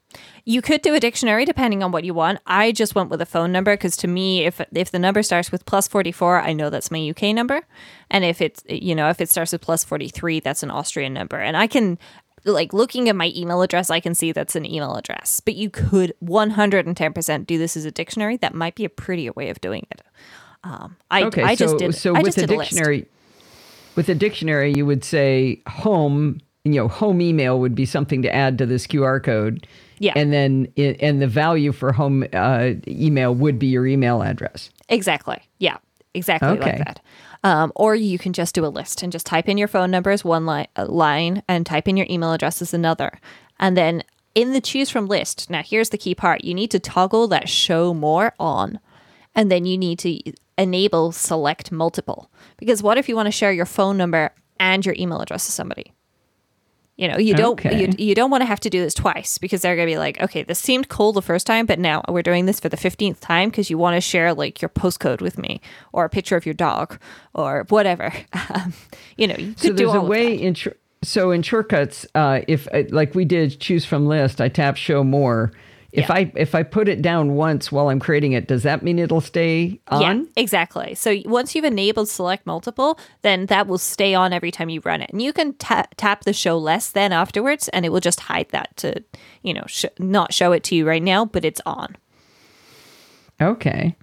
You could do a dictionary depending on what you want. I just went with a phone number because to me, if if the number starts with plus forty four, I know that's my UK number, and if it's you know if it starts with plus forty three, that's an Austrian number, and I can like looking at my email address, I can see that's an email address. But you could one hundred and ten percent do this as a dictionary. That might be a prettier way of doing it. Um, I Okay, I so just did so I with just the did a dictionary, with a dictionary, you would say home. You know, home email would be something to add to this QR code. Yeah. and then it, and the value for home uh, email would be your email address. Exactly. Yeah. Exactly Okay. like that. Um, or you can just do a list and just type in your phone number as one li- uh, line and type in your email address as another. And then in the choose from list, now here's the key part you need to toggle that show more on. And then you need to enable select multiple. Because what if you want to share your phone number and your email address to somebody? You know, you don't Okay. you, you don't want to have to do this twice because they're going to be like, okay, this seemed cool the first time, but now we're doing this for the 15th time because you want to share like your postcode with me or a picture of your dog or whatever. <laughs> Um, you know, you So there's a way in so in shortcuts, uh, if uh, like we did choose from list, I tap show more. If Yeah. I if I put it down once while I'm creating it, does that mean it'll stay on? Yeah, exactly. So once you've enabled select multiple, then that will stay on every time you run it. And you can ta- tap the show less then afterwards, and it will just hide that to, you know, sh- not show it to you right now, but it's on. Okay.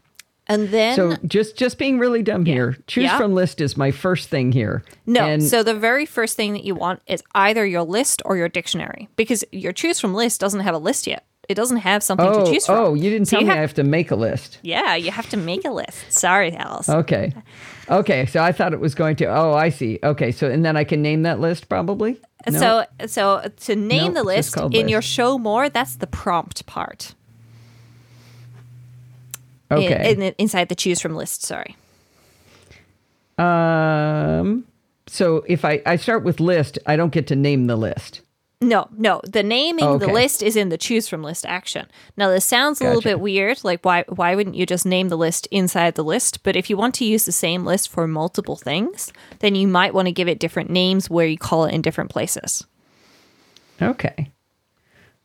And then So just just being really dumb here. Choose Yeah. from list is my first thing here. No. And so the very first thing that you want is either your list or your dictionary because your choose from list doesn't have a list yet. It doesn't have something oh, to choose from. oh, you didn't So tell you me have- I have to make a list. Yeah, you have to make a list. Sorry, Alice. Okay. Okay. So I thought it was going to. Oh, I see. Okay. So and then I can name that list probably. No? So, so to name the list in your show more, that's the prompt part. In- okay. in- inside the choose from list. Sorry. um. So if I I start with list, I don't get to name the list. No, no. The naming the Okay. list is in the choose from list action. Now this sounds a little bit weird. Like why why wouldn't you just name the list inside the list? But if you want to use the same list for multiple things, then you might want to give it different names where you call it in different places. Okay.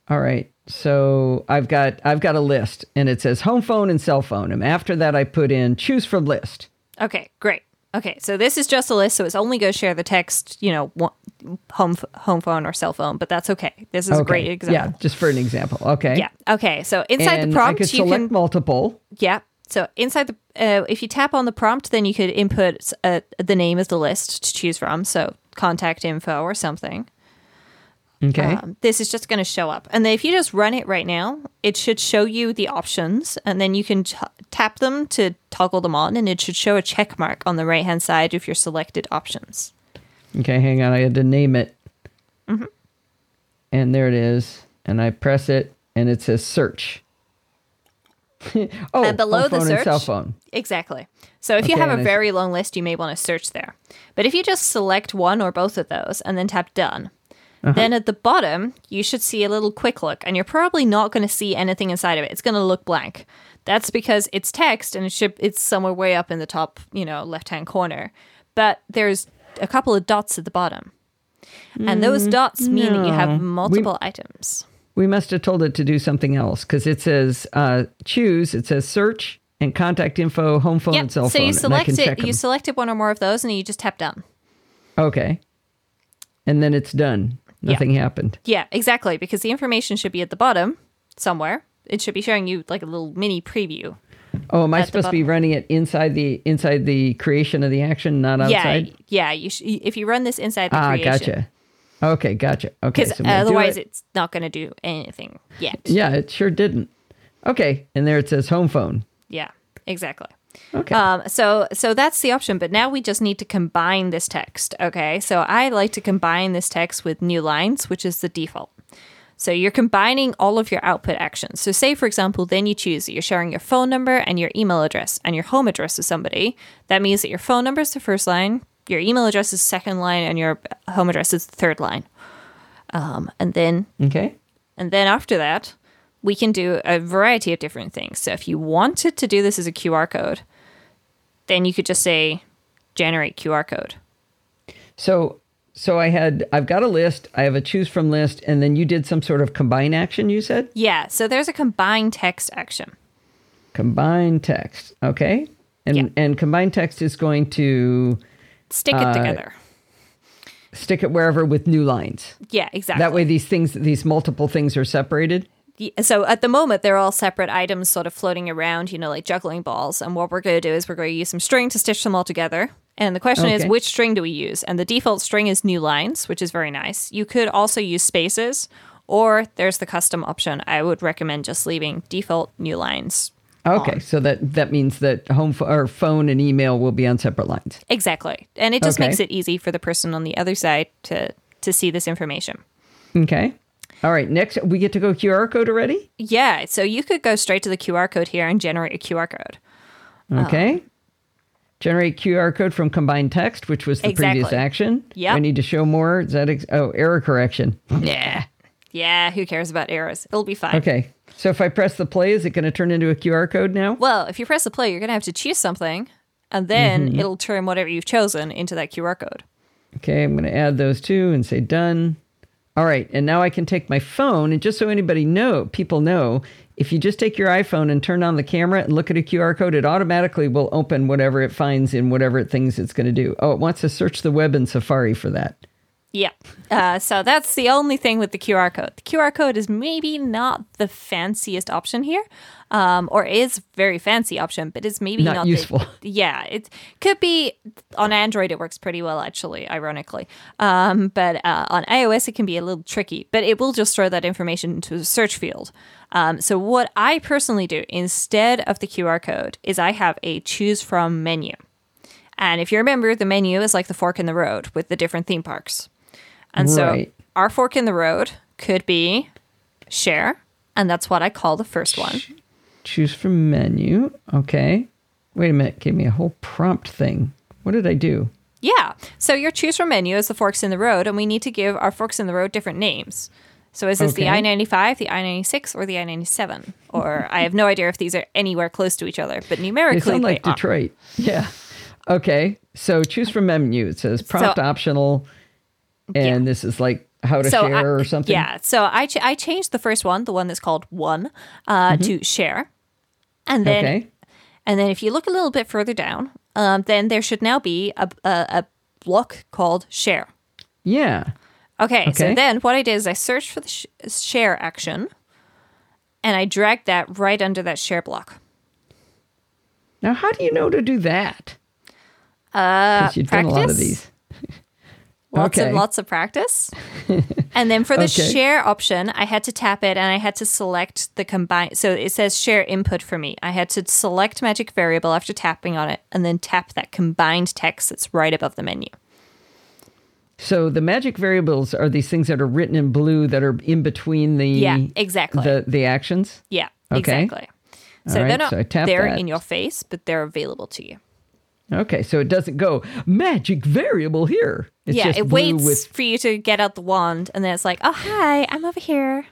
All right. So I've got I've got a list and it says home phone and cell phone. And after that I put in choose from list. Okay, great. Okay, so this is just a list, so it's only going to share the text, you know, home home phone or cell phone, but that's okay. This is Okay. a great example. Yeah, just for an example. Okay. Yeah. Okay. So inside and the prompt, I could you select can multiple. yeah. So inside the uh, if you tap on the prompt, then you could input uh, the name of the list to choose from. So contact info or something. Okay. Um, this is just going to show up, and then if you just run it right now, it should show you the options, and then you can t- tap them to toggle them on, and it should show a check mark on the right hand side of your selected options. Okay, hang on. I had to name it. Mm-hmm. And there it is. And I press it and it says search. <laughs> oh, And below the and cell search- phone. Exactly. So if you have a I- very long list, you may want to search there. But if you just select one or both of those and then tap done, Uh-huh. then at the bottom, you should see a little quick look, and you're probably not going to see anything inside of it. It's going to look blank. That's because it's text and it should it's somewhere way up in the top, you know, left-hand corner. But there's a couple of dots at the bottom. And those dots mean that you no. have We- multiple items. We must have told it to do something else because it says uh, choose, it says search and contact info, home phone, and cell So phone. you and I select can it, you selected one or more of those, and you just tap done. Okay. And then it's done. Yeah. Nothing happened. Yeah, exactly. Because the information should be at the bottom somewhere. It should be showing you like a little mini preview. Oh, am I supposed to be running it inside the inside the creation of the action, not outside? Yeah, yeah. You sh- if you run this inside the ah, creation, gotcha. Okay, gotcha. Okay, because so I'm gonna do otherwise it. it's not going to do anything yet. Yeah, it sure didn't. Okay, and there it says home phone. Yeah, exactly. Okay. Um, so so that's the option, but now we just need to combine this text. Okay, so I like to combine this text with new lines, which is the default. So you're combining all of your output actions. So say for example, then you choose that you're sharing your phone number and your email address and your home address with somebody. That means that your phone number is the first line, your email address is second line, and your home address is the third line. Um, and then okay. and then after that, we can do a variety of different things. So if you wanted to do this as a QR code, then you could just say generate QR code. So so I had I've got a list, I have a choose from list, and then you did some sort of combine action, you said? Yeah, so there's a combine text action. Combine text. Okay. And Yeah. and combine text is going to Stick it Uh, together. stick it wherever with new lines. Yeah, exactly. That way these things these multiple things are separated. So at the moment, they're all separate items sort of floating around, you know, like juggling balls. And what we're going to do is we're going to use some string to stitch them all together. And the question is, which string do we use? And the default string is new lines, which is very nice. You could also use spaces, or there's the custom option. I would recommend just leaving default new lines. Okay, on. so that that means that home ph- or phone and email will be on separate lines. Exactly. And it just Okay. makes it easy for the person on the other side to to see this information. Okay. All right. Next, we get to go QR code already. Yeah, so you could go straight to the QR code here and generate a QR code. Okay. Generate QR code from combined text, which was the previous action. Yeah. I need to show more. Is that ex- oh error correction? yeah. Yeah, who cares about errors? It'll be fine. Okay. So if I press the play, is it going to turn into a QR code now? Well, if you press the play, you're going to have to choose something, and then Mm-hmm. it'll turn whatever you've chosen into that QR code. Okay, I'm going to add those two and say done. All right, and now I can take my phone and just so anybody know, people know, if you just take your iPhone and turn on the camera and look at a QR code, it automatically will open whatever it finds in whatever it thinks it's going to do. Oh, it wants to search the web in Safari for that. Yeah. Uh, so that's the only thing with the QR code. The QR code is maybe not the fanciest option here, um, or is very fancy option, but it's maybe Not not, useful. The, <laughs> yeah, it could be on Android. It works pretty well, actually, ironically. Um, but uh, on iOS, it can be a little tricky. But it will just throw that information into the search field. Um, so what I personally do instead of the QR code is I have a choose from menu. And if you remember, the menu is like the fork in the road with the different theme parks. And Right. so our fork in the road could be share, and that's what I call the first one. Choose from menu. Okay. Wait a minute. Gave me a whole prompt thing. What did I do? Yeah. So your choose from menu is the forks in the road, and we need to give our forks in the road different names. So is this the I 95, the I 96, or the I 97? Or <laughs> I have no idea if these are anywhere close to each other, but numerically They sound like they are. Detroit. Yeah. Okay. So choose from menu. It says prompt So- optional. And this is like how to so share I, or something. Yeah. So I ch- I changed the first one, the one that's called one, uh, to share, and then Mm-hmm. Okay. and then if you look a little bit further down, um, then there should now be a, a, a block called share. Yeah. Okay, so Okay. then what I did is I searched for the sh- share action, and I dragged that right under that share block. Now, how do you know to do that? Uh, Because you've done a lot of practice? Lots Okay. and lots of practice. <laughs> and then for the Okay. share option, I had to tap it and I had to select the combine. So it says share input for me. I had to select magic variable after tapping on it and then tap that combined text that's right above the menu. So the magic variables are these things that are written in blue that are in between the Yeah, exactly. the the actions. Yeah, Okay. exactly. So right, they're not so there that. in your face, but they're available to you. Okay, so it doesn't go magic variable here. It's yeah, just it waits with for you to get out the wand, and then it's like, "Oh, hi, I'm over here."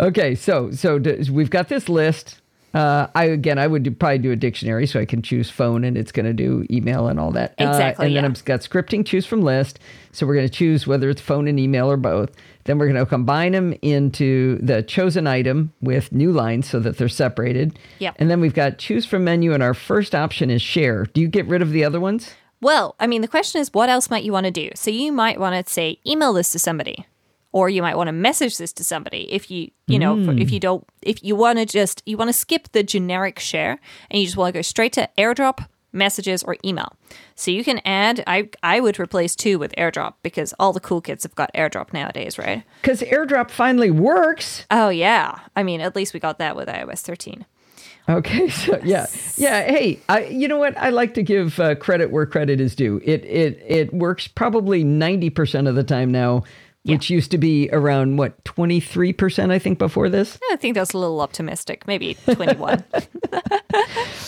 Okay, so so d- we've got this list. Uh, I again, I would do, probably do a dictionary, so I can choose phone, and it's going to do email and all that. Uh, Exactly, and then. I've got scripting, choose from list. So we're going to choose whether it's phone and email or both. Then we're going to combine them into the chosen item with new lines so that they're separated. Yep. And then we've got choose from menu, and our first option is share. Do you get rid of the other ones? Well, I mean, the question is, what else might you want to do? So you might want to say, email this to somebody, or you might want to message this to somebody. If you, you know, for- if you don't, if you want to just, you want to skip the generic share, and you just want to go straight to AirDrop, messages, or email. So you can add. I I would replace two with AirDrop because all the cool kids have got AirDrop nowadays, right? Because AirDrop finally works. Oh yeah. I mean, at least we got that with iOS 13. Okay, <laughs> so yeah, yeah. Hey, I, you know what? I like to give uh, credit where credit is due. It it it works probably ninety percent of the time now, which used to be around what twenty three percent, I think, before this. I think that's a little optimistic. Maybe 21. <laughs>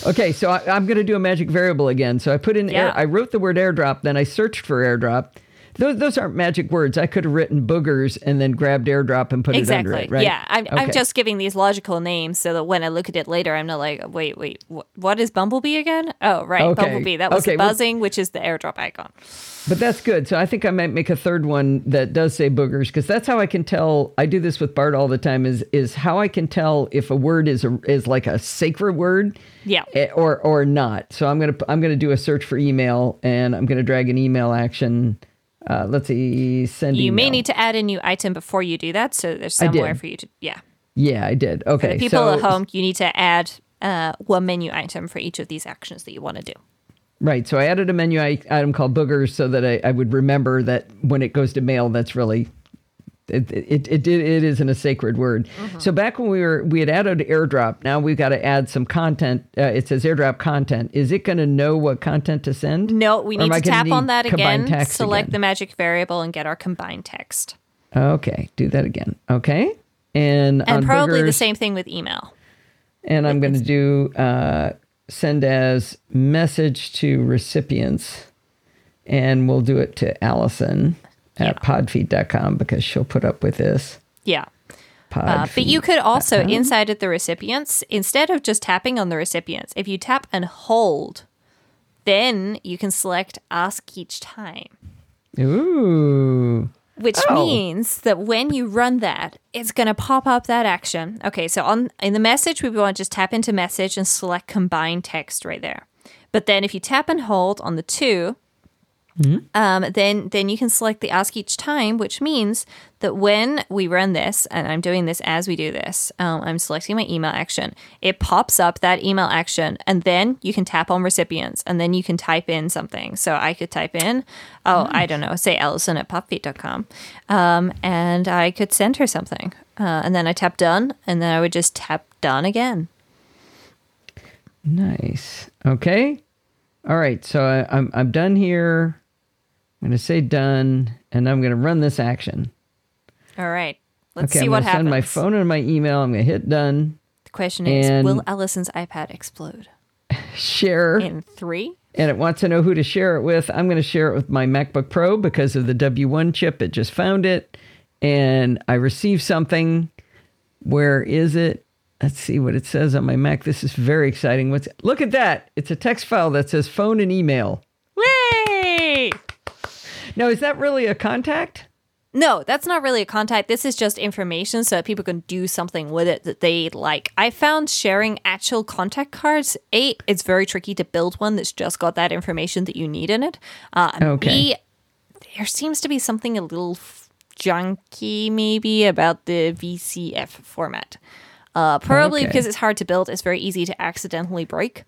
Okay, so I, I'm going to do a magic variable again. So I put in air. I wrote the word airdrop, then I searched for airdrop. Those those aren't magic words. I could have written boogers and then grabbed airdrop and put it exactly. under it. Right? Yeah, I'm, I'm just giving these logical names so that when I look at it later, I'm not like, wait, wait, wh- what is Bumblebee again? Oh, right, Okay. Bumblebee. That was Okay, the well- buzzing, which is the airdrop icon. But that's good. So I think I might make a third one that does say boogers because that's how I can tell. I do this with Bart all the time. Is is how I can tell if a word is a, is like a sacred word, Yeah. eh, or or not. So I'm gonna I'm gonna do a search for email and I'm gonna drag an email action. Uh, let's see, send. You may need to add a new item before you do that, so there's somewhere for you to, yeah. Yeah, I did. Okay, For the people so, at home, you need to add uh, one menu item for each of these actions that you want to do. Right. So I added a menu item called boogers so that I, I would remember that when it goes to mail, that's really it it it, it, isn't a sacred word. Mm-hmm. So back when we were we had added airdrop. Now we've got to add some content. Uh, it says airdrop content. Is it going to know what content to send? No, we need to tap on that again, select again? the magic variable, and get our combined text. Okay, do that again. Okay, and And probably the same thing with email. And I'm going to do uh, send as message to recipients. And we'll do it to Allison at podfeed.com because she'll put up with this. Yeah. Uh, but you could also, inside of the recipients, instead of just tapping on the recipients, if you tap and hold, then you can select ask each time. Ooh. which Oh. means that when you run that, it's going to pop up that action. Okay, so on in the message, we want to just tap into message and select combine text right there. But then if you tap and hold on the 2 um, then then you can select the ask each time, which means that when we run this, and I'm doing this as we do this, um, I'm selecting my email action. It pops up that email action, and then you can tap on recipients, and then you can type in something. So I could type in, oh, I don't know, say Allison at podfeed.com, um, and I could send her something, uh, and then I tap done, and then I would just tap done again. Nice. Okay. All right. So I, I'm I'm done here. I'm going to say done, and I'm going to run this action. All right, let's okay. see I'm what happens. Send my phone and my email. I'm going to hit done. The question is, will Allison's iPad explode <laughs> Share. in three? and it wants to know who to share it with. I'm going to share it with my MacBook Pro because of the W1 chip. It just found it, and I received something. Where is it? Let's see what it says on my Mac. This is very exciting. What's look at that? It's a text file that says phone and email. Way! Now, is that really a contact? No, that's not really a contact. This is just information so that people can do something with it that they like. I found sharing actual contact cards, A, it's very tricky to build one that's just got that information that you need in it. Uh, Okay. B, there seems to be something a little f- junky maybe about the VCF format. Uh, probably Okay. because it's hard to build, it's very easy to accidentally break.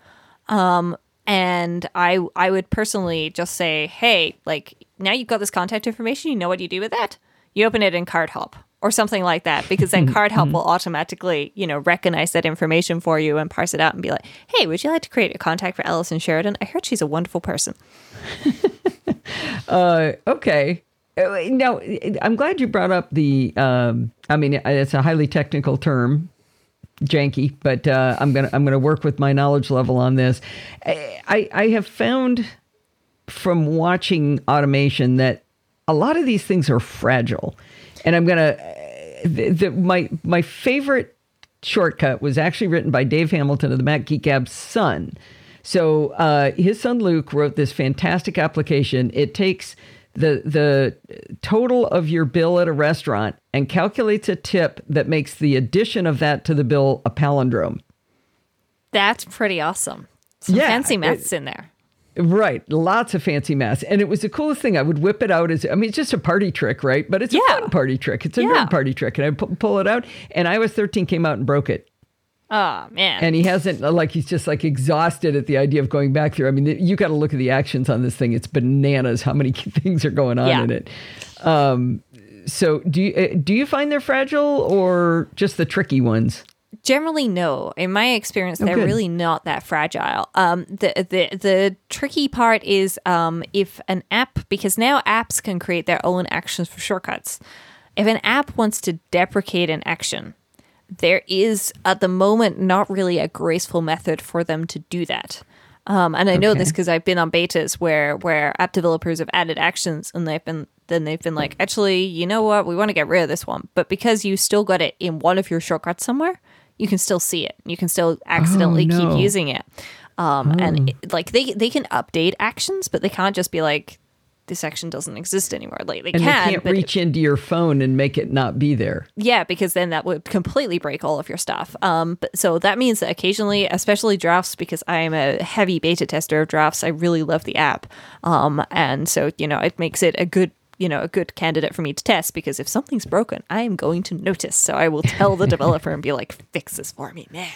Um, and I I would personally just say, hey, like now you've got this contact information, you know what you do with that? You open it in Cardhop or something like that, because then Cardhop will automatically, you know, recognize that information for you and parse it out and be like, hey, would you like to create a contact for Allison Sheridan? I heard she's a wonderful person. <laughs> Uh, okay. Uh, Now, I'm glad you brought up the. Um, I mean, it's a highly technical term, janky, but uh, I'm gonna I'm gonna work with my knowledge level on this. I I have found from watching automation that a lot of these things are fragile, and I'm gonna. The, the, my my favorite shortcut was actually written by Dave Hamilton of the Mac Geek Gab's son. So uh, his son Luke wrote this fantastic application. It takes the the total of your bill at a restaurant and calculates a tip that makes the addition of that to the bill a palindrome. That's pretty awesome. Some Yeah, fancy it- maths in there. Right, lots of fancy math, and it was the coolest thing. I would whip it out as I mean, it's just a party trick, right? But it's a fun party trick. It's a Yeah. nerd party trick, and I pu- pull it out. And iOS 13 came out and broke it. Oh man. and he hasn't like he's just like exhausted at the idea of going back through. I mean, you got to look at the actions on this thing. It's bananas how many <laughs> things are going on Yeah. in it. Um, so do you uh, do you find they're fragile or just the tricky ones? Generally, no. In my experience, they're good. really not that fragile. Um, the the the tricky part is um, if an app, because now apps can create their own actions for shortcuts. If an app wants to deprecate an action, there is at the moment not really a graceful method for them to do that. Um, and I know this because I've been on betas where where app developers have added actions and they've been then they've been like, actually, you know what, we want to get rid of this one, but because you still got it in one of your shortcuts somewhere, you can still see it. You can still accidentally no. keep using it. Um, And it, like they they can update actions, but they can't just be like, this action doesn't exist anymore. Like they And can, they can't but reach into your phone and make it not be there. yeah, because then that would completely break all of your stuff. Um, but so that means that occasionally, especially drafts, because I am a heavy beta tester of drafts, I really love the app. Um, and so you know, it makes it a good you know a good candidate for me to test because if something's broken, I am going to notice. So I will tell the <laughs> developer and be like, fix this for me now.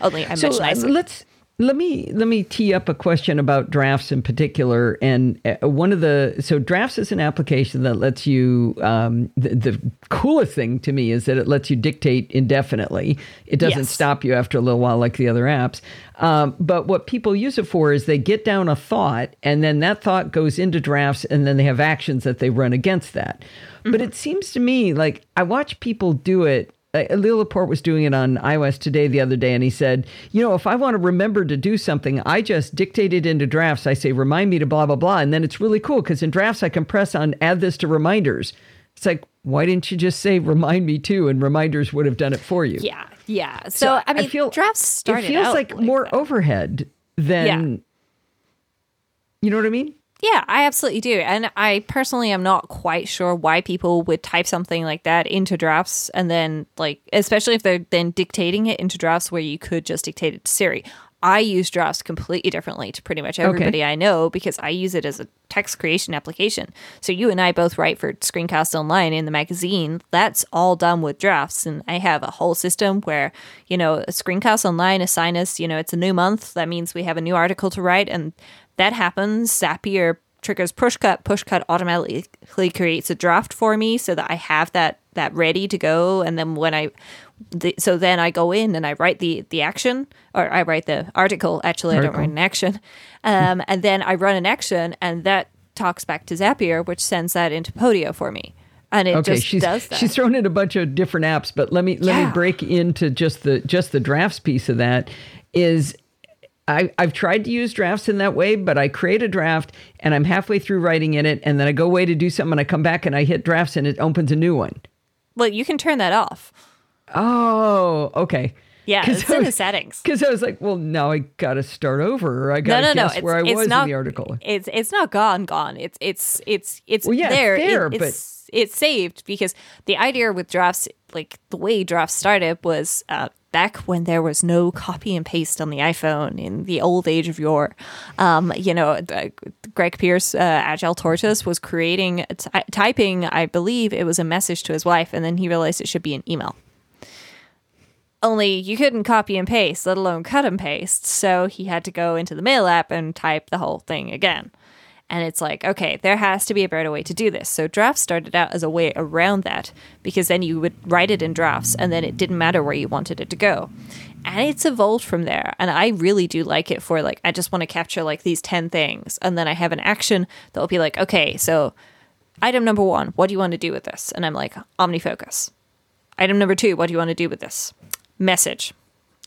Only i'm So mention uh, let's let me let me tee up a question about drafts in particular. And uh, one of the so drafts is an application that lets you. Um, the, the coolest thing to me is that it lets you dictate indefinitely. It doesn't Yes. stop you after a little while like the other apps. Um, but what people use it for is they get down a thought, and then that thought goes into drafts, and then they have actions that they run against that. But it seems to me like I watch people do it uh, Leo Laporte was doing it on iOS today the other day, and he said, you know, if I want to remember to do something, I just dictate it into drafts. I say, remind me to blah, blah, blah. And then it's really cool because in drafts, I can press on add this to reminders. It's like, why didn't you just say remind me to? And reminders would have done it for you. yeah, yeah. So, I mean, drafts started It feels out like, more that. overhead than, Yeah. you know what I mean? Yeah, I absolutely do. And I personally am not quite sure why people would type something like that into drafts and then, like, especially if they're then dictating it into drafts where you could just dictate it to Siri. I use drafts completely differently to pretty much everybody I know because I use it as a text creation application. So you and I both write for Screencast Online in the magazine. That's all done with drafts. And I have a whole system where, you know, Screencast Online assign us, you know, it's a new month. That means we have a new article to write. And that happens. Zapier triggers pushcut. Pushcut automatically creates a draft for me so that I have that that ready to go. And then when I the, so then I go in and I write the the action, or I write the article. Actually, article. I don't write an action, um, and then I run an action, and that talks back to Zapier, which sends that into Podio for me. And it okay, just she's, does that. She's thrown in a bunch of different apps, but let me let Yeah. me break into just the just the drafts piece of that. Is I, I've tried to use drafts in that way, but I create a draft and I'm halfway through writing in it, and then I go away to do something, and I come back and I hit drafts, and it opens a new one. well, you can turn that off. Oh, okay. Yeah, it's I in the settings. Because I was like, well, now I got to start over, or I got No, to no, no. guess It's, where I was not, in the article. It's it's not gone, gone. It's it's it's it's Well, yeah, it's there. It- there, it's, it's saved because the idea with drafts, like the way drafts started, was uh, back when there was no copy and paste on the iPhone in the old age of yore. Um, you know, Greg Pierce, uh, Agile Tortoise, was creating ty- typing. I believe it was a message to his wife, and then he realized it should be an email. Only you couldn't copy and paste, let alone cut and paste. So he had to go into the mail app and type the whole thing again. And it's like, okay, there has to be a better way to do this. So drafts started out as a way around that because then you would write it in drafts and then it didn't matter where you wanted it to go. And it's evolved from there. And I really do like it for like, I just want to capture like these 10 things. And then I have an action that will be like, okay, so item number one, what do you want to do with this? And I'm like, OmniFocus. Item number two, what do you want to do with this? Message.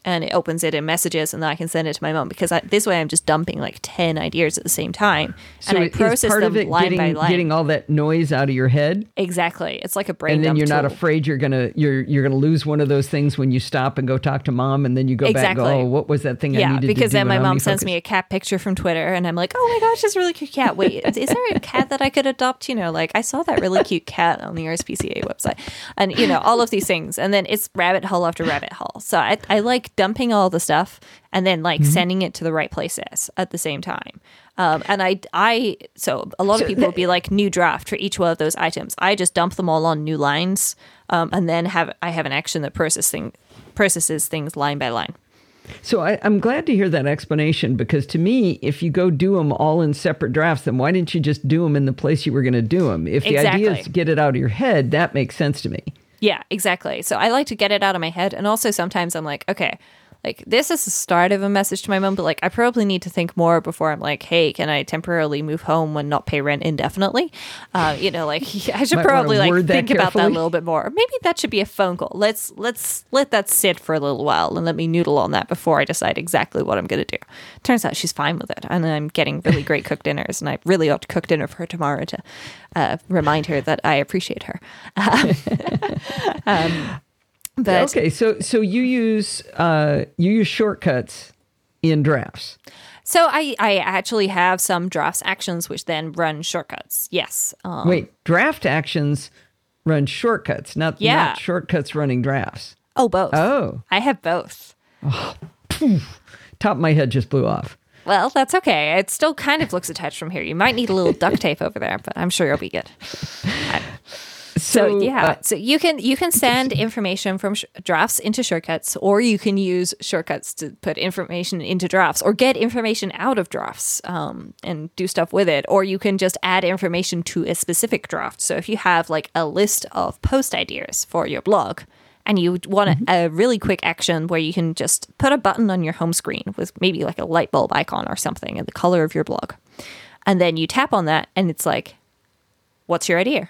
And it opens it in messages, and then I can send it to my mom because I, this way I'm just dumping like 10 ideas at the same time. So and I process part them of it line getting by line. getting all that noise out of your head, exactly. It's like a brain and then you're not afraid you're gonna you're you're gonna lose one of those things when you stop and go talk to mom, and then you go back and go, oh, what was that thing I Yeah, needed because to do then my mom sends me a cat picture from Twitter, and I'm like, "Oh my gosh, this really cute cat! Wait, is there a cat that I could adopt?" You know, like I saw that really cute cat on the RSPCA website, and you know all of these things, and then it's rabbit hole after rabbit hole. So I, I like dumping all the stuff and then Mm-hmm. like sending it to the right places at the same time. Um, and I, I, so a lot So of people will be like new draft for each one of those items. I just dump them all on new lines, um, and then have I have an action that process thing, processes things line by line. So I, I'm glad to hear that explanation because to me, if you go do them all in separate drafts, then why didn't you just do them in the place you were going to do them? If the idea is to get it out of your head, that makes sense to me. Yeah, exactly. So I like to get it out of my head. And also sometimes I'm like, okay, like this is the start of a message to my mom, but like I probably need to think more before I'm like, hey, can I temporarily move home and not pay rent indefinitely? Uh, you know, like <laughs> I should probably like that think about that a little bit more. Maybe that should be a phone call. Let's let's let that sit for a little while and let me noodle on that before I decide exactly what I'm gonna do. Turns out she's fine with it, and I'm getting really great cooked dinners, and I really ought to cook dinner for her tomorrow to uh, remind her that I appreciate her. <laughs> um, <laughs> but okay, so so you use uh, you use shortcuts in drafts. So I, I actually have some drafts actions which then run shortcuts. Yes. Um, Wait, draft actions run shortcuts, not Yeah. not shortcuts running drafts. oh, both. Oh, I have both. Oh, top of my head just blew off. Well, that's okay. It still kind of looks attached from here. You might need a little duct tape over there, but I'm sure you'll be good. <laughs> So, So, yeah, uh, so you can you can send information from sh- drafts into shortcuts, or you can use shortcuts to put information into drafts, or get information out of drafts um, and do stuff with it, or you can just add information to a specific draft. So if you have like a list of post ideas for your blog, and you want Mm-hmm. a, a really quick action where you can just put a button on your home screen with maybe like a light bulb icon or something in the color of your blog, and then you tap on that, and it's like what's your idea?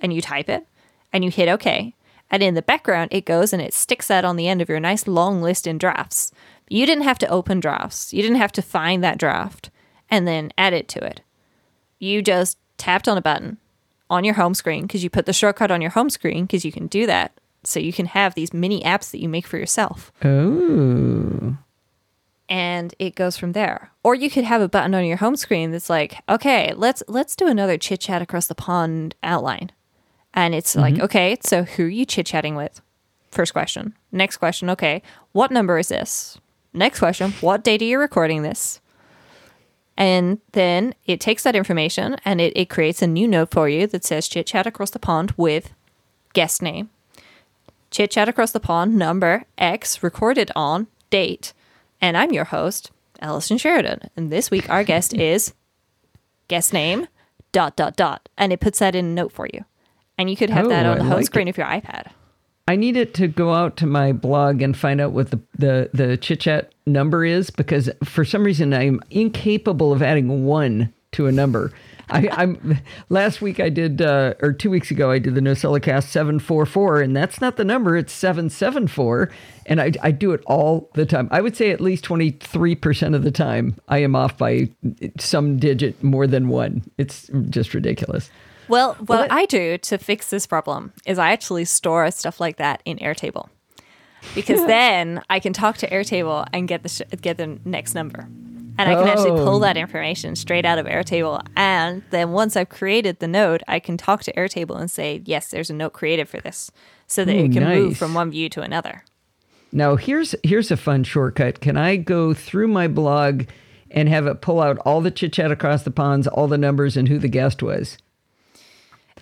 And you type it and you hit OK. And in the background, it goes and it sticks that on the end of your nice long list in drafts. You didn't have to open drafts, you didn't have to find that draft and then add it to it. You just tapped on a button on your home screen because you put the shortcut on your home screen because you can do that. So you can have these mini apps that you make for yourself. Oh. and it goes from there. Or you could have a button on your home screen that's like, okay, let's let's do another chit chat across the pond outline. And it's Mm-hmm. like, okay, so who are you chit chatting with? First question. Next question, okay, what number is this? Next question, what date are you recording this? And then it takes that information and it, it creates a new note for you that says chit chat across the pond with guest name. Chit chat across the pond, number X, recorded on date. And I'm your host, Allison Sheridan. And this week our guest <laughs> is guest name, dot, dot, dot. And it puts that in a note for you. And you could have Oh, that on I the home like screen of your iPad. I need it to go out to my blog and find out what the the, the chit chat number is because for some reason I'm incapable of adding one to a number. I, I'm <laughs> last week I did uh, or two weeks ago I did the NosillaCast seven four four and that's not the number it's seven seven four and I, I do it all the time. I would say at least twenty three percent of the time I am off by some digit more than one. It's just ridiculous. Well, what that- I do to fix this problem is I actually store stuff like that in Airtable. Because then I can talk to Airtable and get the sh- get the next number. And I can actually pull Oh. that information straight out of Airtable. And then once I've created the note, I can talk to Airtable and say, yes, there's a note created for this. So that Ooh, it hmm, can move from one view to another. Now here's here's a fun shortcut. Can I go through my blog and have it pull out all the chit chat across the ponds, all the numbers, and who the guest was?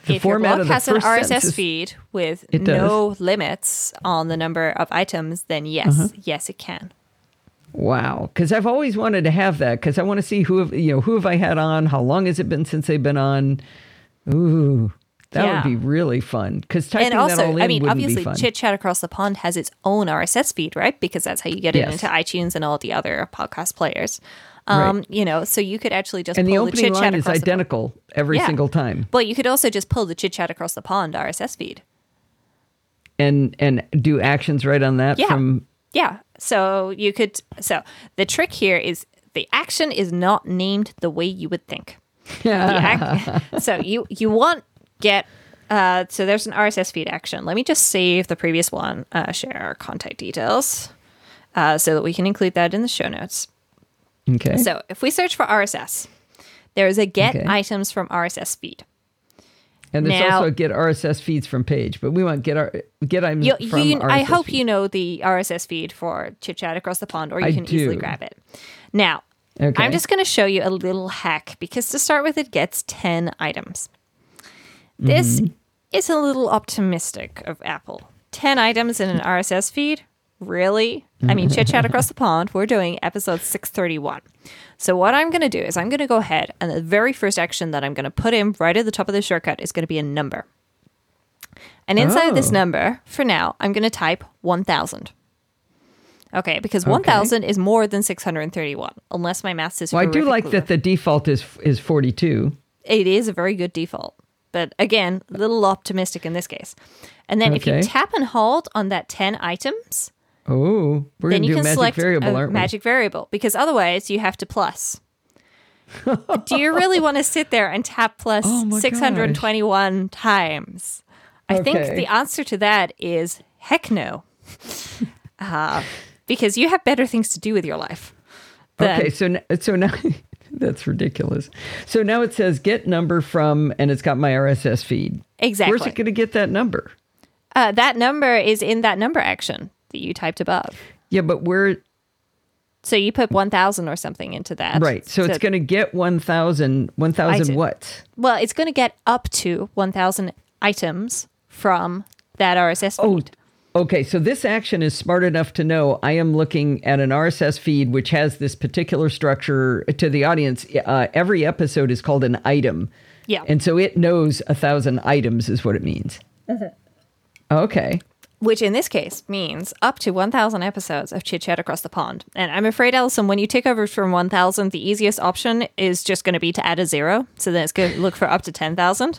The if your blog of the has an RSS is- feed with does. no limits on the number of items, then yes, Uh-huh. yes, it can. Wow, because I've always wanted to have that because I want to see who have you know who have I had on, how long has it been since they've been on. Ooh, that Yeah. would be really fun. Because typing and that also, all in I mean, wouldn't be obviously, fun. Chit Chat Across the Pond has its own RSS feed, right? Because that's how you get it into iTunes and all the other podcast players. Um, Right. You know, so you could actually just and the pull the, opening Chit Chat line is across the pond. identical every Yeah. single time, Well, you could also just pull the Chit Chat Across the Pond RSS feed. and and do actions right on that Yeah. from Yeah. So you could. So the trick here is the action is not named the way you would think. <laughs> The ac- so you you want get. Uh, so there's an RSS feed action. Let me just save the previous one. Uh, share our contact details, uh, so that we can include that in the show notes. Okay. So if we search for RSS, there is a get Okay. items from RSS feed. And there's Now- also get RSS feeds from page, but we want get our get items You, from you, RSS I hope feed. you know the RSS feed for Chit Chat Across the Pond, or you I can easily grab it. Now, Okay. I'm just going to show you a little hack because to start with, it gets 10 items. This Mm-hmm. is a little optimistic of Apple. 10 items in an RSS feed? Really? I mean, mm-hmm. Chit Chat Across the Pond, we're doing episode 631. So, what I'm going to do is I'm going to go ahead, and the very first action that I'm going to put in right at the top of the shortcut is going to be a number. And inside of this Oh. number, for now, I'm going to type 1000. Okay, because 1000 is more than 631, unless my math is Well, I do like that the default is is 42. it is a very good default. But again, a little optimistic in this case. And then if you tap and hold on that 10 items, Oh, we're then gonna you do can magic select variable, a aren't we? magic variable because otherwise you have to plus. <laughs> Do you really want to sit there and tap plus Oh my 621 times? I think Okay. the answer to that is heck no. <laughs> uh, because you have better things to do with your life. than- Okay, so n- so now <laughs> that's ridiculous. So now it says get number from, and it's got my RSS feed. Exactly. Where's it going to get that number? Uh, that number is in that number action that you typed above. Yeah, but we're So you put 1000 or something into that. Right. So, it's going to get 1,000. 1,000 what? Well, it's going to get up to 1000 items from that RSS Oh, okay. So this action is smart enough to know I am looking at an RSS feed which has this particular structure to the audience. Uh, every episode is called an item. Yeah. And so it knows a thousand items is what it means. Mm-hmm. Okay. Which in this case means up to 1000 episodes of Chit Chat Across the Pond. And I'm afraid, Allison, when you take over from 1000, the easiest option is just going to be to add a zero. So then it's going to look for up to 10,000.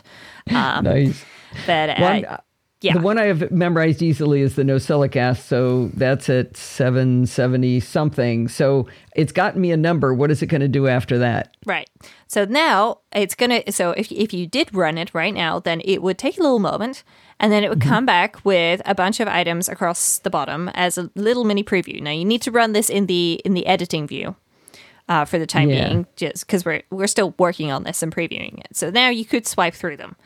Um, Nice. but uh, One, yeah. The one I have memorized easily is the NosillaCast, so that's at 770 something. So it's gotten me a number. What is it going to do after that? Right. So now it's going to, so if, if you did run it right now, then it would take a little moment And then it would come back with a bunch of items across the bottom as a little mini preview. Now you need to run this in the in the editing view uh, for the time Yeah. being, just because we're we're still working on this and previewing it. So now you could swipe through them.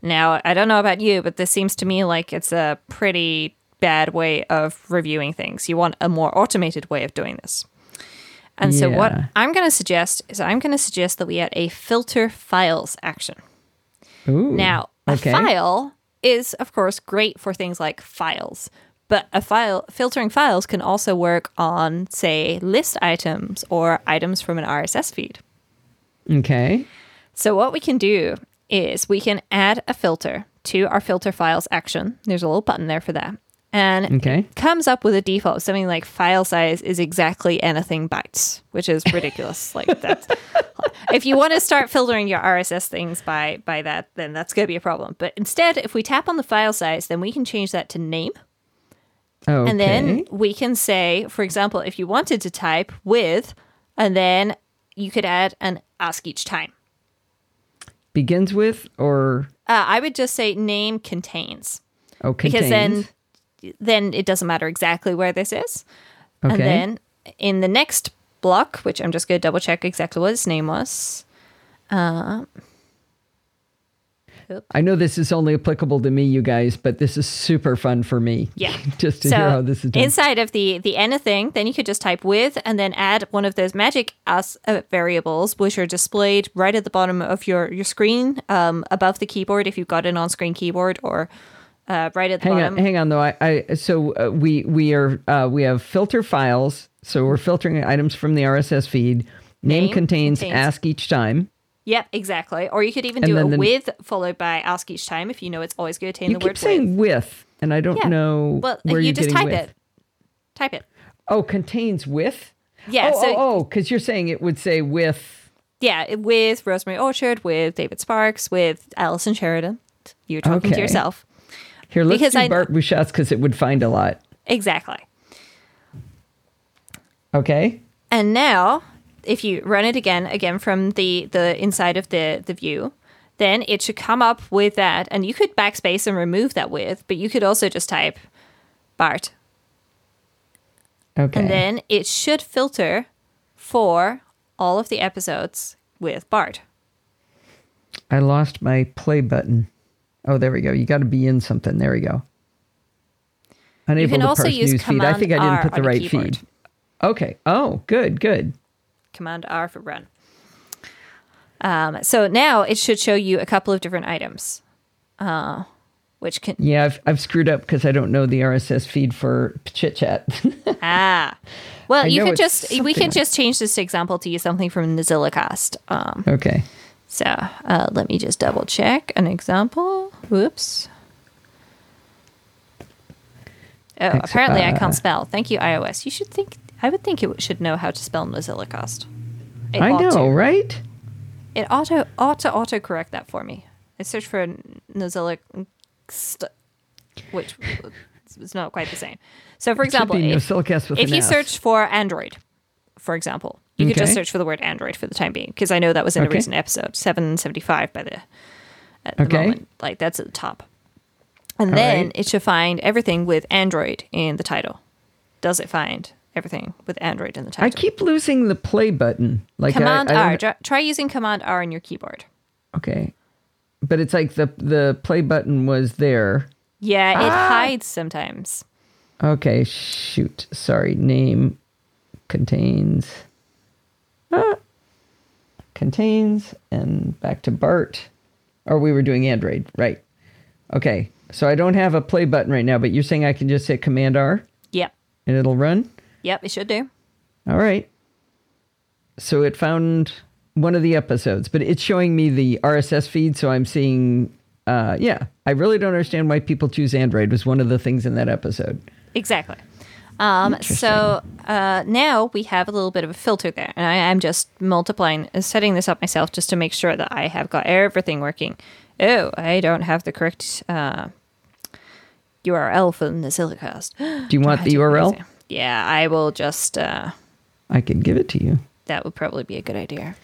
Now I don't know about you, but this seems to me like it's a pretty bad way of reviewing things. You want a more automated way of doing this. And so what I'm going to suggest is I'm going to suggest that we add a filter files action. Ooh. Now, a okay. file is, of course, great for things like files, but a file filtering files can also work on, say, list items or items from an RSS feed. Okay. So, what we can do is we can add a filter to our filter files action. There's a little button there for that. And Okay. comes up with a default something like file size is exactly anything bytes, which is ridiculous. <laughs> like that's if you want to start filtering your RSS things by by that, then that's going to be a problem. But instead, if we tap on the file size, then we can change that to name. Okay. And then we can say, for example, if you wanted to type with, and then you could add an ask each time. begins with or Uh, I would just say name contains oh because then then it doesn't matter exactly where this is. okay. And then in the next block, which I'm just going to double check exactly what its name was. I know this is only applicable to me, you guys, but this is super fun for me. Yeah. <laughs> Just to so hear how this is done. inside of the the anything, then you could just type with and then add one of those magic as uh, variables, which are displayed right at the bottom of your your screen, um, above the keyboard if you've got an on-screen keyboard, or uh, right at the hang bottom. on, hang on though. I, I so uh, we we are uh, we have filter files. So we're filtering items from the RSS feed. Name, Name contains, contains. ask each time. Yep, exactly. Or you could even And do a the- with followed by ask each time if you know it's always going to contain You the keep word saying with, and I don't Yeah. know Well, where you you're just type with. it. Type it. Oh, contains with. Yeah. oh, so oh, oh, because you're saying it would say with. yeah, with Rosemary Orchard, with David Sparks, with Allison Sheridan. You're talking to yourself. Here, let's Because do I- Bart Busschots' because it would find a lot. Exactly. Okay. And now, if you run it again, again from the the inside of the the view, then it should come up with that, and you could backspace and remove that with, but you could also just type Bart, Okay. and then it should filter for all of the episodes with Bart. I lost my play button. Oh, there we go. You got to be in something. There we go. Unable You can to also parse use newsfeed. I think I didn't R put the right keyboard. feed. Okay. Oh, good, good. Command R for run. Um, so now it should show you a couple of different items, uh, which can Yeah, I've I've screwed up because I don't know the RSS feed for chit chat. <laughs> ah. Well, I you could just we can like- just change this example to use something from the Zillacast. Um, okay. So uh, let me just double check an example. Whoops. Oh, apparently I uh, can't spell. Thank you, iOS. You should think. I would think it should know how to spell NosillaCast. It I know, to. right? It auto ought to auto correct that for me. I searched for Nozillic, which was not quite the same. So, for example, if, if you search for Android, for example, you could just search for the word Android for the time being, because I know that was in a recent episode, seven seventy five by the at the Okay. moment. Like that's at the top, and All then right. it should find everything with Android in the title. Does it find everything with Android in the title? I keep losing the play button. Like Command I, don't- R. Try- Try using Command R on your keyboard. Okay. But it's like the the play button was there. Yeah, it Ah! hides sometimes. Okay, shoot. Sorry. Name contains ah, <laughs> contains and back to Bart. Or we were doing Android, right? Okay. So I don't have a play button right now, but you're saying I can just hit Command R Yep. and it'll run? Yep, it should do. All right. So it found one of the episodes, but it's showing me the RSS feed, so I'm seeing uh yeah. I really don't understand why people choose Android was one of the things in that episode. Exactly. Um, so uh, now we have a little bit of a filter there, and I am just multiplying, uh, setting this up myself just to make sure that I have got everything working. Oh, I don't have the correct uh, URL for the Silicast. <gasps> Do you want the URL? Yeah, I will just. Uh, I can give it to you. that would probably be a good idea.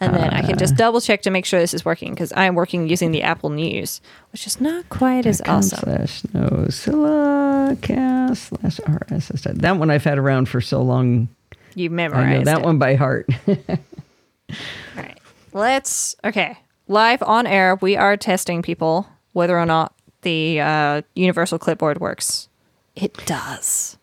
And then I can just double check to make sure this is working because I'm working using the Apple News, which is not quite as awesome. Slash no cast slash RSS. That one I've had around for so long. You I memorized know that it. one by heart. <laughs> All right. Let's okay. Live on air, we are testing people whether or not the uh, universal clipboard works. It does.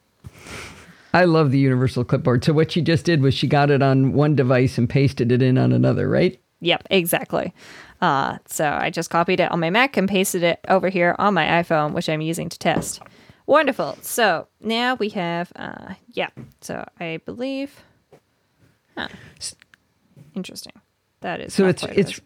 I love the universal clipboard. So what she just did was she got it on one device and pasted it in on another, right? Yep, exactly. Uh, so I just copied it on my Mac and pasted it over here on my iPhone, which I'm using to test. Wonderful. So now we have, uh, yeah. So I believe, huh. interesting. That is So it's it's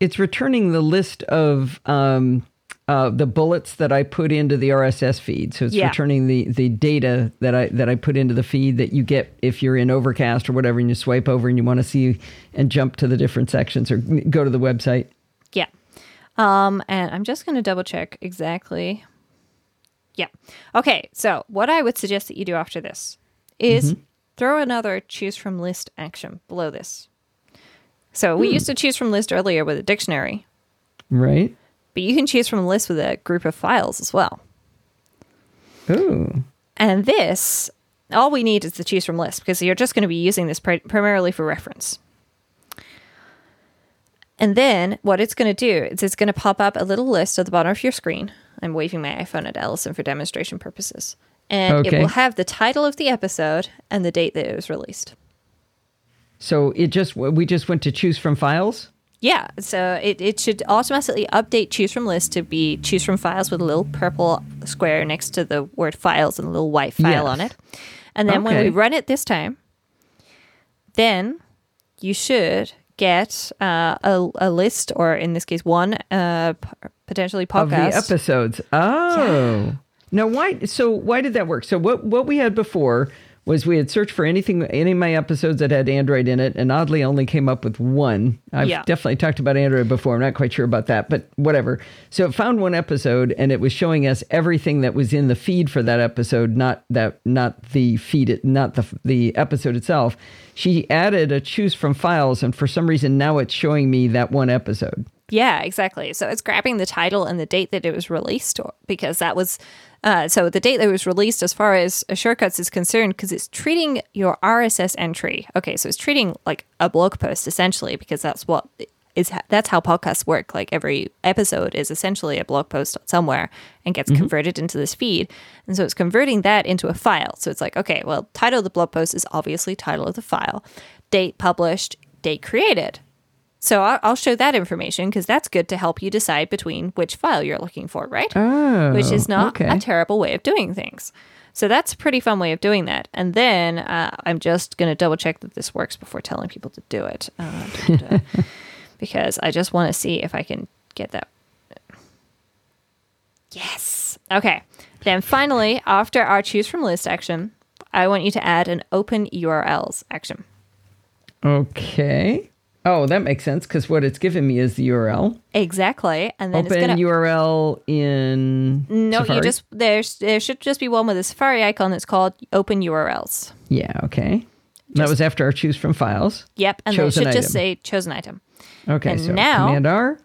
it's returning the list of um, uh, the bullets that I put into the RSS feed. So it's Yeah. returning the the data that I that I put into the feed that you get if you're in Overcast or whatever, and you swipe over and you want to see and jump to the different sections or go to the website. Yeah. Um, and I'm just going to double check exactly. Yeah. Okay. So, what I would suggest that you do after this is throw another choose from list action below this. So, we used to choose from list earlier with a dictionary, Right? But you can choose from a list with a group of files as well. Ooh. And this, all we need is the choose from list because you're just going to be using this pri- primarily for reference. And then what it's going to do is it's going to pop up a little list at the bottom of your screen. I'm waving my iPhone at Allison for demonstration purposes. And it will have the title of the episode and the date that it was released. So it just we just went to choose from files. Yeah, so it, it should automatically update choose from list to be choose from files with a little purple square next to the word files and a little white file Yes. on it. And then when we run it this time, then you should get uh, a, a list, or in this case, one uh, p- potentially of the podcast. episodes. Oh. Now why so why did that work? So what what we had before was we had searched for anything any of my episodes that had Android in it and oddly only came up with one. I've Yeah. definitely talked about Android before. I'm not quite sure about that, but whatever. So it found one episode and it was showing us everything that was in the feed for that episode, not that not the feed it not the the episode itself. She added a choose from files and for some reason now it's showing me that one episode. Yeah, exactly. So it's grabbing the title and the date that it was released, because that was uh, so the date that it was released, as far as shortcuts is concerned, because it's treating your RSS entry. Okay, so it's treating like a blog post essentially, because that's what is that's how podcasts work. Like every episode is essentially a blog post somewhere and gets converted into this feed, and so it's converting that into a file. So it's like, okay, well, title of the blog post is obviously title of the file, date published, date created. So I'll I'll show that information because that's good to help you decide between which file you're looking for, right? Oh. which is not okay. a terrible way of doing things. So that's a pretty fun way of doing that. And then uh, I'm just going to double check that this works before telling people to do it. Uh, <laughs> because I just want to see if I can get that. Yes. Okay. Then finally, after our choose from list action, I want you to add an open URLs action. Okay. Oh, that makes sense because what it's given me is the URL. Exactly. And then Open to. URL in No, Safari? you just there's there should just be one with a Safari icon that's called Open URLs. yeah. Okay. that was after our choose from files. Yep, and then it Chosen should just say chosen item. Okay. And so now- Command R.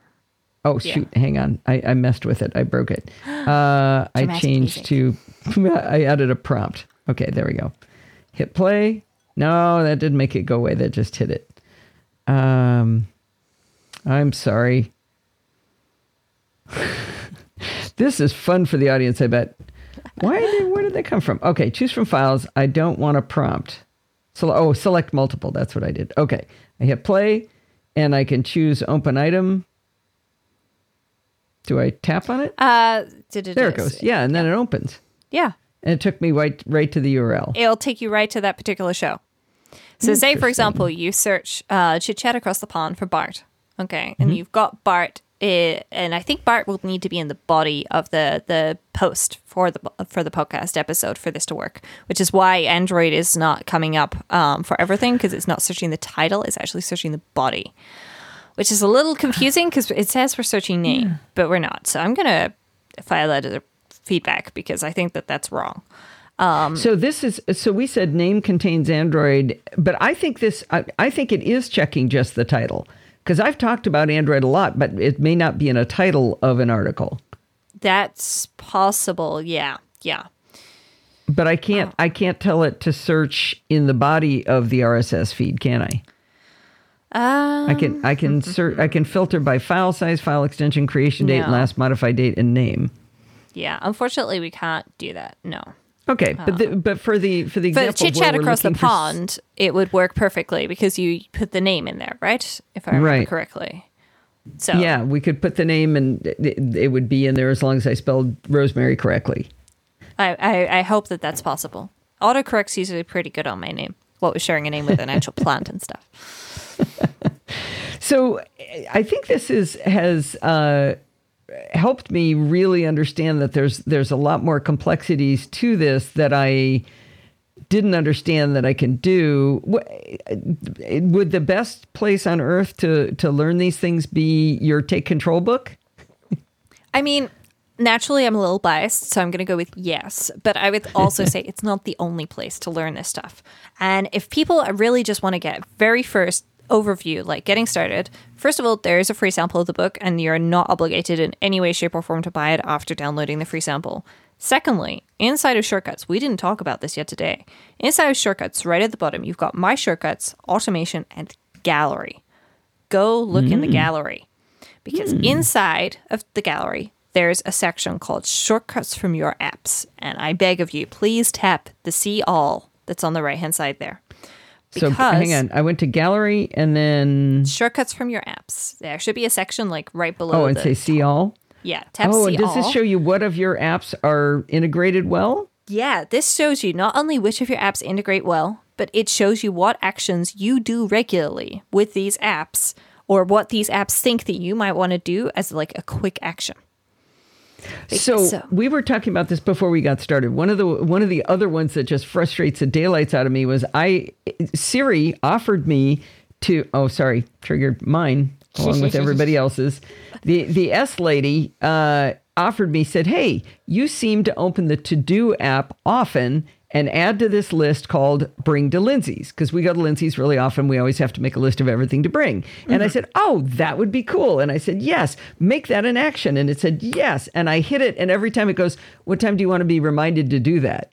Oh Yeah. shoot! Hang on. I, I messed with it. I broke it. <gasps> Uh, I changed to. <laughs> I added a prompt. Okay. There we go. Hit play. No, that didn't make it go away. That just hit it. Um, I'm sorry. <laughs> this is fun for the audience. I bet. Why did where did they come from? Okay, choose from files. I don't want a prompt. So oh, select multiple. That's what I did. Okay, I hit play, and I can choose open item. Do I tap on it? Uh, did it There it goes. Yeah, and then it opens, Yeah, and it took me right right to the URL. it'll take you right to that particular show. So, say for example, you search uh, "chit chat across the pond" for Bart. Okay, and you've got Bart, uh, and I think Bart will need to be in the body of the the post for the for the podcast episode for this to work. Which is why Android is not coming up um, for everything because it's not searching the title; it's actually searching the body. which is a little confusing because it says we're searching name, but we're not. So I'm gonna file that as a feedback because I think that that's wrong. So this is so we said name contains Android, but I think this I, I think it is checking just the title because I've talked about Android a lot, but it may not be in a title of an article. That's possible. Yeah. Yeah. But I can't I can't tell it to search in the body of the RSS feed, can I? Um, I can I can search I can filter by file size, file extension, creation date, No. last modified date, and name. yeah. Unfortunately, we can't do that. No. Okay, but the, but for the for the example, chit chat across the for s- pond, it would work perfectly because you put the name in there, right? If I remember Right. correctly. So Yeah, we could put the name and it, it would be in there as long as I spelled Rosemary correctly. I, I, I hope that that's possible. Autocorrect's usually pretty good on my name. What was sharing a name with an actual plant and stuff. <laughs> So I think this is has uh, helped me really understand that there's there's a lot more complexities to this that I didn't understand that I can do. Would the best place on earth to to learn these things be your take control book? I mean, naturally, I'm a little biased, so I'm going to go with yes. But I would also <laughs> say it's not the only place to learn this stuff. And if people really just want to get very first overview, like getting started, first of all, there is a free sample of the book, and you're not obligated in any way, shape, or form to buy it after downloading the free sample. Secondly, inside of Shortcuts, we didn't talk about this yet today. Inside of Shortcuts, right at the bottom, you've got My Shortcuts, Automation, and Gallery. Go look in the mm. gallery because mm. inside of the gallery there's a section called shortcuts from your apps and i beg of you please tap the see all that's on the right hand side there so hang on, I went to gallery and then shortcuts from your apps. There should be a section like right below oh, and say see all. yeah tap Oh, see and does all. this show you what of your apps are integrated well? yeah this shows you not only which of your apps integrate well but it shows you what actions you do regularly with these apps or what these apps think that you might want to do as like a quick action So, So- we were talking about this before we got started. One of the one of the other ones that just frustrates the daylights out of me was I Siri offered me to oh sorry triggered mine <laughs> along with everybody <laughs> else's. The the S lady uh, offered me said, "Hey, you seem to open the To Do app often." And add to this list called Bring to Lindsay's because we go to Lindsay's really often. We always have to make a list of everything to bring. And I mm-hmm. said, Oh, that would be cool. And I said, Yes, make that an action. And it said, Yes. And I hit it. And every time it goes, What time do you want to be reminded to do that?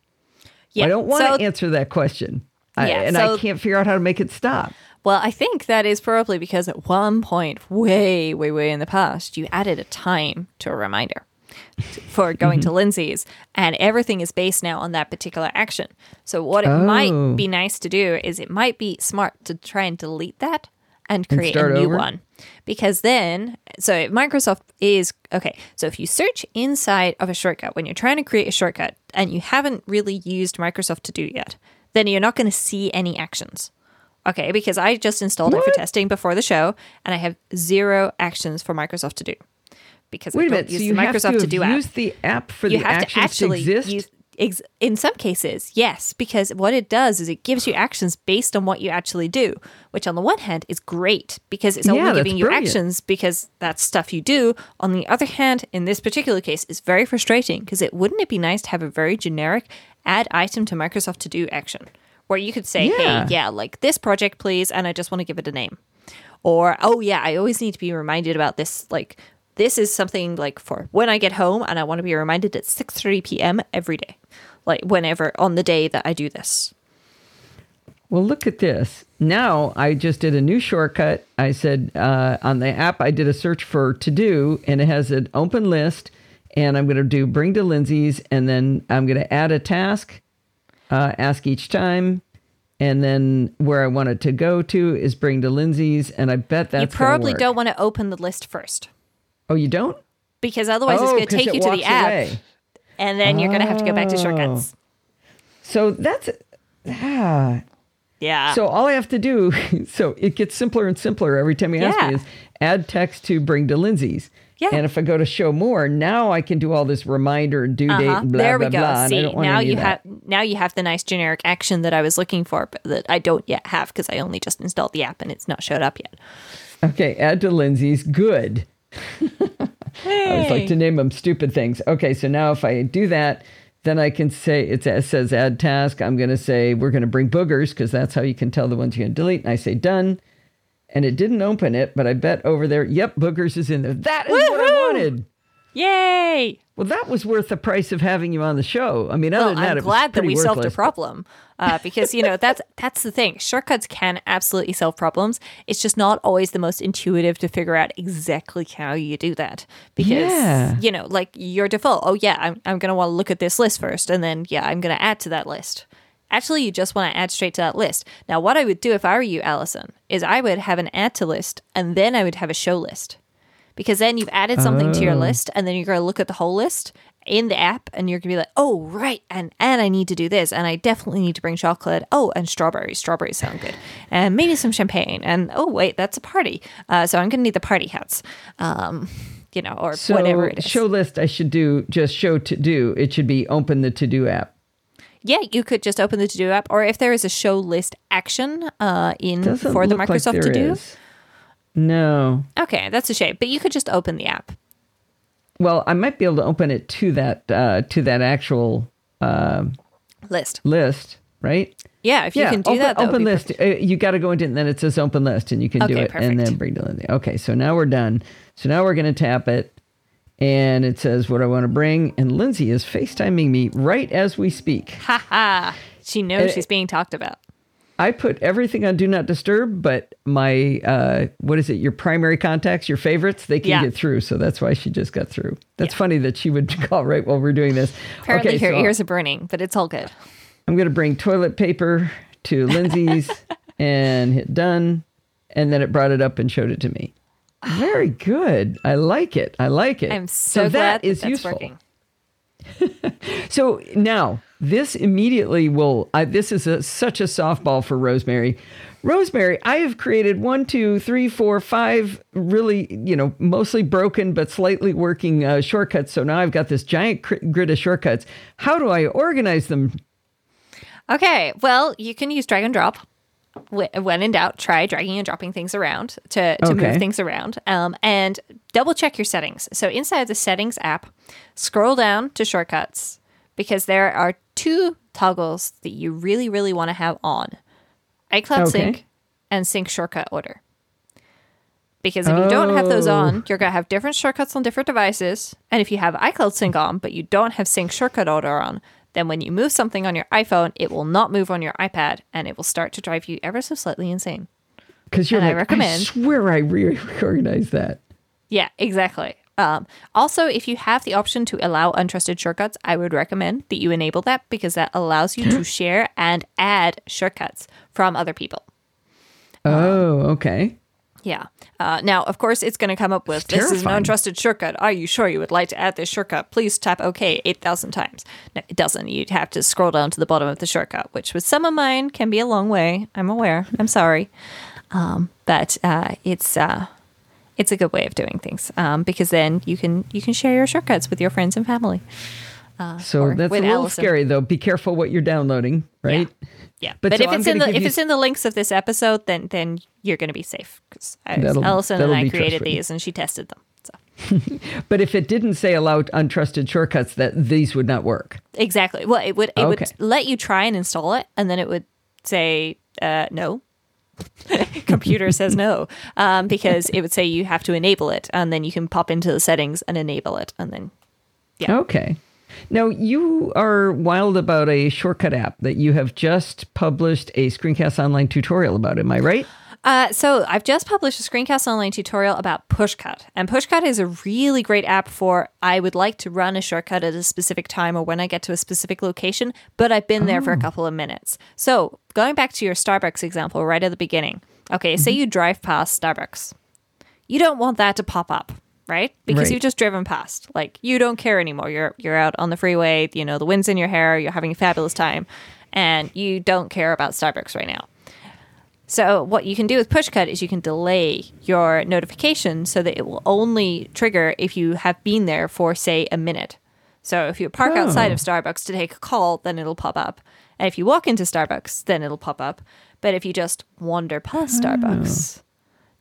yeah I don't want so- to answer that question. I, and so- I can't figure out how to make it stop. Well, I think that is probably because at one point, way, way, way in the past, you added a time to a reminder for going to Lindsay's, and everything is based now on that particular action. So, what it Oh. might be nice to do is it might be smart to try and delete that and create a new over? one. Because then, so Microsoft is okay. So, if you search inside of a shortcut when you're trying to create a shortcut and you haven't really used Microsoft to do yet, then you're not going to see any actions. Okay, because I just installed it for testing before the show, and I have zero actions for Microsoft to do because Wait I a don't minute. So use have Microsoft to, to, do app. used the app for You the have to actually exist. use. Ex- in some cases, yes, because what it does is it gives you actions based on what you actually do, which on the one hand is great because it's only that's giving you brilliant. actions because that's stuff you do. On the other hand, in this particular case, it's very frustrating because it wouldn't it be nice to have a very generic add item to Microsoft to do action where you could say, Yeah. hey, yeah, like this project, please, and I just want to give it a name. Or, oh, yeah, I always need to be reminded about this. Like, this is something like for when I get home and I want to be reminded at 6.30 p.m. every day. Like, whenever on the day that I do this. Well, look at this. Now I just did a new shortcut. I said uh, on the app, I did a search for to do, and it has an open list. And I'm going to do bring to Lindsay's, and then I'm going to add a task, uh, ask each time. And then where I want it to go to is bring to Lindsay's. And I bet that's you probably don't want to open the list first Oh, you don't? because otherwise it's oh, going to take you to the app away. and then you're going to have to go back to shortcuts. So that's ah, Yeah. So all I have to do, <laughs> so it gets simpler and simpler every time you ask Yeah. me, is add text to bring to Lindsay's. Yeah. And if I go to show more, now I can do all this reminder and due date Uh-huh. and blah there blah we go. blah. and See, now you have now you have the nice generic action that I was looking for, but that I don't yet have because I only just installed the app and it's not showed up yet. Okay, add to Lindsay's. Good. I always like to name them stupid things. Okay, so now if I do that, then I can say it says add task. I'm going to say we're going to bring boogers because that's how you can tell the ones you're going to delete. And I say done. And it didn't open it, but I bet over there, yep, boogers is in there. That is what I Woohoo! wanted. Yay! Well, that was worth the price of having you on the show. I mean, other Well, than that, I'm it was glad that we solved a problem uh, because you know that's that's the thing. Shortcuts can absolutely solve problems. It's just not always the most intuitive to figure out exactly how you do that because Yeah. you know, like your default. Oh yeah, I'm I'm gonna want to look at this list first, and then yeah, I'm gonna add to that list. Actually, you just want to add straight to that list. Now, what I would do if I were you, Allison, is I would have an add to list, and then I would have a show list because then you've added something to your Oh. list and then you're going to look at the whole list in the app and you're going to be like oh right and and i need to do this and i definitely need to bring chocolate oh and strawberries strawberries sound good and maybe some champagne and oh wait that's a party uh, so i'm going to need the party hats um, you know or So, whatever it is show list, I should do just show to do. It should be open the to do app. yeah you could just open the to do app or if there is a show list action uh, in Doesn't for the look like microsoft to do is. No. okay that's a shame but you could just open the app Well, I might be able to open it to that uh, to that actual uh, list list, right? yeah if you can do open, that, that open list. Uh, you got to go into it, and then it says open list, and you can do Okay, it, and then bring it in. Okay, so now we're done. So now we're going to tap it, and it says what I want to bring. And Lindsay is FaceTiming me right as we speak. Ha ha. She knows Uh, she's being talked about. I put everything on do not disturb, but my uh, what is it? Your primary contacts, your favorites, they can Yeah. get through. So that's why she just got through. That's Yeah. funny that she would <laughs> call right while we're doing this. Apparently, okay, her so ears are burning, but it's all good. I'm going to bring toilet paper to <laughs> Lindsay's and hit done, and then it brought it up and showed it to me. Very good. I like it. I like it. I'm so, glad that that is that's useful. working. <laughs> So now this immediately will. I, this is a, such a softball for Rosemary. Rosemary, I have created one, two, three, four, five really, you know, mostly broken but slightly working uh, shortcuts. So now I've got this giant cr- grid of shortcuts. How do I organize them? Okay, well, you can use drag and drop. When in doubt, try dragging and dropping things around to, to Okay. move things around. Um, and double check your settings. So inside the settings app, scroll down to shortcuts because there are two toggles that you really, really want to have on iCloud Okay. Sync and Sync Shortcut Order. Because if you don't have those Oh. on, you're going to have different shortcuts on different devices. And if you have iCloud Sync on, but you don't have Sync Shortcut Order on, then when you move something on your iPhone, it will not move on your iPad and it will start to drive you ever so slightly insane. Because you're And I like, I, recommend- swear I <laughs> reorganized that. Yeah, exactly. Um, also, if you have the option to allow untrusted shortcuts, I would recommend that you enable that because that allows you to share and add shortcuts from other people. Oh, okay. Yeah. Uh, now, of course, it's going to come up with this is an untrusted shortcut. Are you sure you would like to add this shortcut? Please tap OK 8,000 times. No, it doesn't. You'd have to scroll down to the bottom of the shortcut, which with some of mine can be a long way. I'm aware. I'm sorry. Um, but uh, it's. Uh, it's a good way of doing things um, because then you can you can share your shortcuts with your friends and family. Uh, So that's a little Allison. scary, though. Be careful what you're downloading, right? Yeah, But but, so if I'm it's in the if you- it's in the links of this episode, then then you're going to be safe because Allison that'll and I created these and she tested them. So <laughs> But if it didn't say allow untrusted shortcuts, that these would not work. exactly, well, it would it Okay. would let you try and install it, and then it would say uh, no. <laughs> Computer says no um, because it would say you have to enable it, and then you can pop into the settings and enable it, and then Yeah. Okay. Now, you are wild about a shortcut app that you have just published a Screencast Online tutorial about. Am I right? Uh, so I've just published a screencast online tutorial about Pushcut, and Pushcut is a really great app for I would like to run a shortcut at a specific time or when I get to a specific location, but I've been there for a couple of minutes. So going back to your Starbucks example right at the beginning, okay, say you drive past Starbucks, you don't want that to pop up. Right? Because Right. you've just driven past. Like you don't care anymore. You're you're out on the freeway, you know, the wind's in your hair, you're having a fabulous time, and you don't care about Starbucks right now. So what you can do with Pushcut is you can delay your notification so that it will only trigger if you have been there for say a minute. So if you park outside Oh. of Starbucks to take a call, then it'll pop up. And if you walk into Starbucks, then it'll pop up. But if you just wander past Starbucks,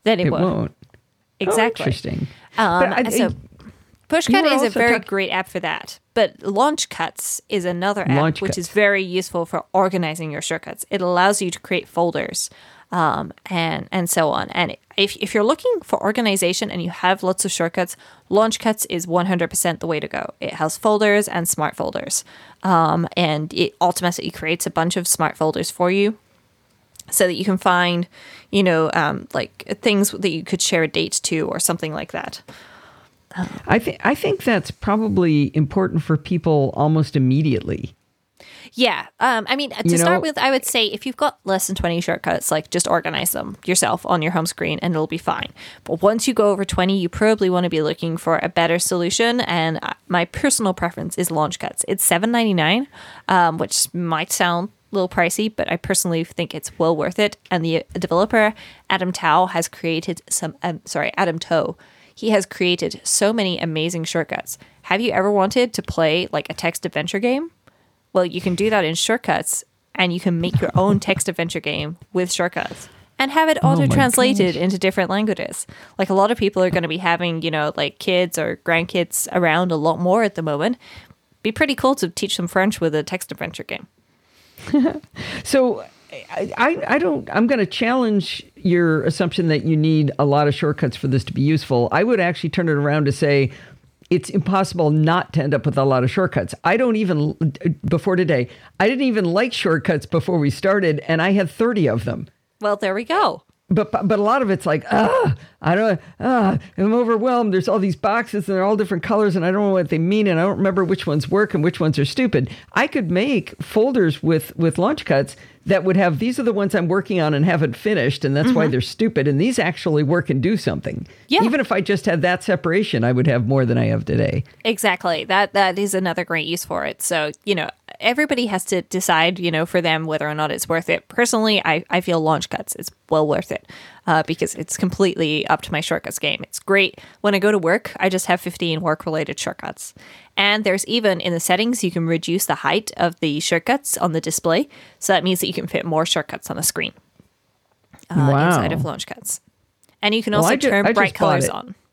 then it, It won't. won't. Oh, Exactly. interesting. Um, I- so Pushcut is a very talk- great app for that. But Launchcuts is another app Launchcuts. which is very useful for organizing your shortcuts. It allows you to create folders um, and and so on. And if, if you're looking for organization and you have lots of shortcuts, Launchcuts is 100% the way to go. It has folders and smart folders. Um, and it automatically creates a bunch of smart folders for you so that you can find, you know, um, like things that you could share a date to or something like that. I think I think that's probably important for people almost immediately. Yeah. Um, I mean, to You start know- with, I would say if you've got less than 20 shortcuts, like just organize them yourself on your home screen and it'll be fine. But once you go over 20, you probably want to be looking for a better solution. And uh, my personal preference is Launchcuts. It's $7.99, um, which might sound a little pricey, but I personally think it's well worth it. And the developer, Adam Tao, has created some, um, sorry, Adam Tow. He has created so many amazing shortcuts. Have you ever wanted to play like a text adventure game? Well, you can do that in shortcuts and you can make your own <laughs> text adventure game with shortcuts and have it oh auto translated into different languages. Like a lot of people are going to be having, you know, like kids or grandkids around a lot more at the moment. Be pretty cool to teach them French with a text adventure game. <laughs> So I, I, I don't I'm going to challenge your assumption that you need a lot of shortcuts for this to be useful. I would actually turn it around to say it's impossible not to end up with a lot of shortcuts. I don't even before today. I didn't even like shortcuts before we started and I had 30 of them. Well, there we go. But but a lot of it's like ah I don't ah I'm overwhelmed. There's all these boxes and they're all different colors and I don't know what they mean and I don't remember which ones work and which ones are stupid. I could make folders with with Launchcuts that would have these are the ones I'm working on and haven't finished and that's why mm-hmm. they're stupid and these actually work and do something. Yeah. Even if I just had that separation, I would have more than I have today. Exactly. That that is another great use for it. So, you know, everybody has to decide, you know, for them whether or not it's worth it. Personally, I, I feel Launchcuts is well worth it uh, because it's completely up to my shortcuts game. It's great. When I go to work, I just have 15 work related shortcuts. And there's even in the settings, you can reduce the height of the shortcuts on the display. So that means that you can fit more shortcuts on the screen uh, Wow. inside of Launchcuts. And you can also I ju- turn bright colors it. on. <laughs>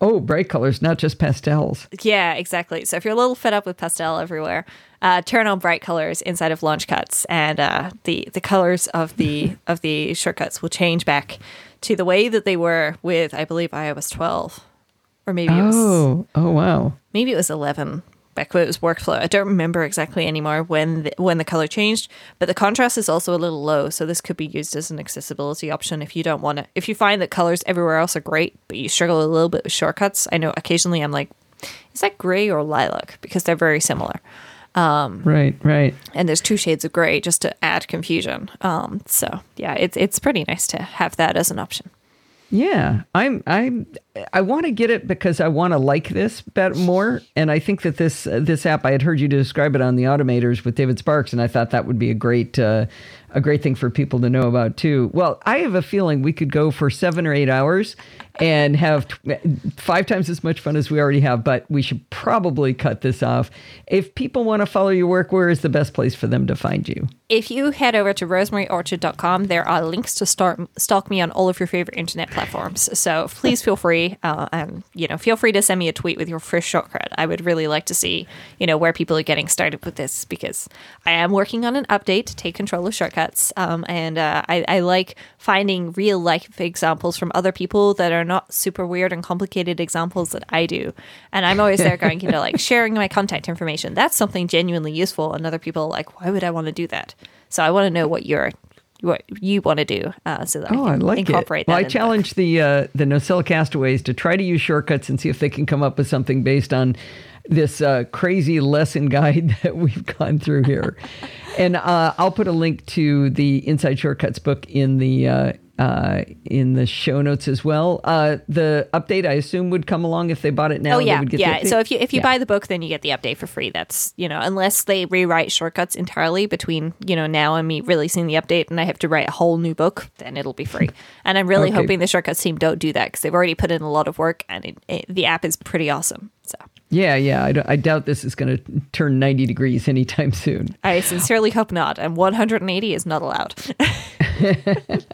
Oh, bright colors, not just pastels. Yeah, exactly. So if you're a little fed up with pastel everywhere, uh, turn on bright colors inside of Launchcuts, and uh, the the colors of the <laughs> of the shortcuts will change back to the way that they were with, I believe, iOS 12, or maybe it was Oh, oh wow. maybe it was 11 back when it was workflow. I don't remember exactly anymore when the, when the color changed, but the contrast is also a little low, so this could be used as an accessibility option if you don't want to. If you find that colors everywhere else are great, but you struggle a little bit with shortcuts, I know occasionally I'm like, is that gray or lilac? Because they're very similar. Right, right. And there's two shades of gray just to add confusion. Um, so yeah, it's it's pretty nice to have that as an option. Yeah, I'm I'm I want to get it because I want to like this bet more, and I think that this uh, this app I had heard you describe it on the Automators with David Sparks, and I thought that would be a great uh, a great thing for people to know about too. Well, I have a feeling we could go for seven or eight hours and have t- five times as much fun as we already have, but we should probably cut this off. If people want to follow your work, where is the best place for them to find you? If you head over to rosemaryorchard.com, there are links to start stalk me on all of your favorite internet platforms. So please feel free, uh, and you know, feel free to send me a tweet with your first shortcut. I would really like to see, you know, where people are getting started with this because I am working on an update to take control of shortcuts, um, and uh, I, I like finding real life examples from other people that are not super weird and complicated examples that I do. And I'm always there going, you know, like <laughs> sharing my contact information. That's something genuinely useful, and other people are like, why would I want to do that? So I want to know what you're what you want to do uh, so that Oh, I I can like incorporate it. Well, that. I in the challenge the uh, the NosillaCastaways to try to use shortcuts and see if they can come up with something based on this uh, crazy lesson guide <laughs> that we've gone through here. and uh, I'll put a link to the Inside Shortcuts book in the uh, uh, in the show notes as well. Uh, the update, I assume, would come along if they bought it now. Oh yeah, would get yeah. So if you if you Yeah. buy the book, then you get the update for free. That's you know, unless they rewrite shortcuts entirely between you know now and me releasing the update, and I have to write a whole new book, then it'll be free. <laughs> And I'm really Okay. hoping the shortcuts team don't do that because they've already put in a lot of work, and it, it, the app is pretty awesome. So yeah, yeah, I, doubt this is going to turn ninety degrees anytime <laughs> soon. I sincerely hope not. And 180 is not allowed. <laughs>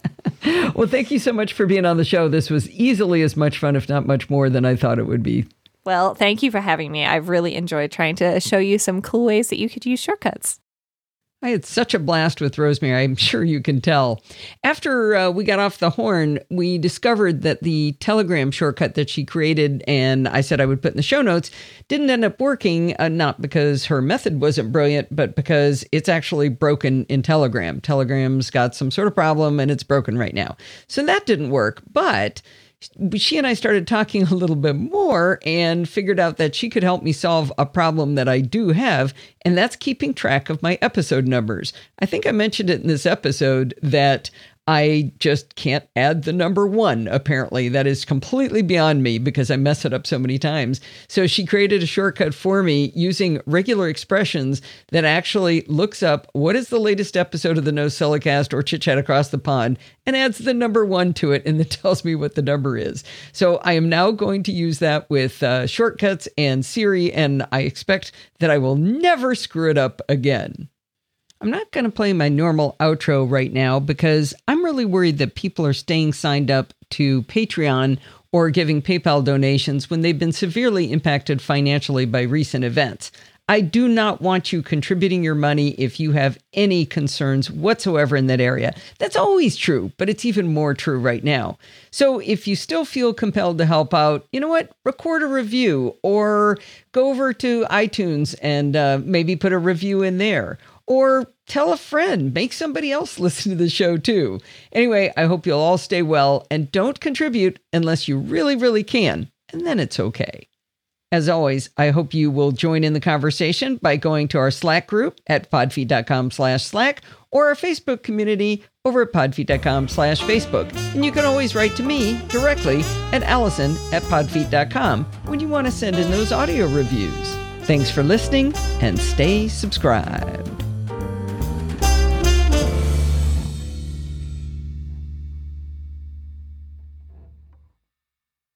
Well, thank you so much for being on the show. This was easily as much fun, if not much more, than I thought it would be. Well, thank you for having me. I've really enjoyed trying to show you some cool ways that you could use shortcuts. I had such a blast with Rosemary. I'm sure you can tell. After uh, we got off the horn, we discovered that the Telegram shortcut that she created and I said I would put in the show notes didn't end up working, uh, not because her method wasn't brilliant, but because it's actually broken in Telegram. Telegram's got some sort of problem and it's broken right now. So that didn't work. But she and I started talking <laughs> a little bit more and figured out that she could help me solve a problem that I do have, and that's keeping track of my episode numbers. I think I mentioned it in this episode that I just can't add the number one, apparently. That is completely beyond me because I mess it up so many times. So she created a shortcut for me using regular expressions that actually looks up what is the latest episode of the NosillaCast or Chit Chat Across the Pond and adds the number one to it and then <laughs> tells me what the number is. So I am now going to use that with uh, shortcuts and Siri, and I expect that I will never screw it up again. I'm not going to play my normal outro right now because I'm really worried that people are staying signed up to Patreon or giving PayPal donations when they've been severely impacted financially by recent events. I do not want you contributing your money if you have any concerns whatsoever in that area. That's always true, but it's even more true right now. So if you still feel compelled to help out, you know what? Record a review or go over to iTunes and uh, maybe put a review in there or tell a friend, make somebody else <laughs> listen to the show too. Anyway, I hope you'll all stay well and don't contribute unless you really, really can, and then it's okay. As always, I hope you will join in the conversation by going to our Slack group at podfeet.com slash Slack or our Facebook community over at podfeet.com slash Facebook. And you can always write to me directly at allison at podfeet.com when you want to send in those audio reviews. Thanks for listening and stay subscribed.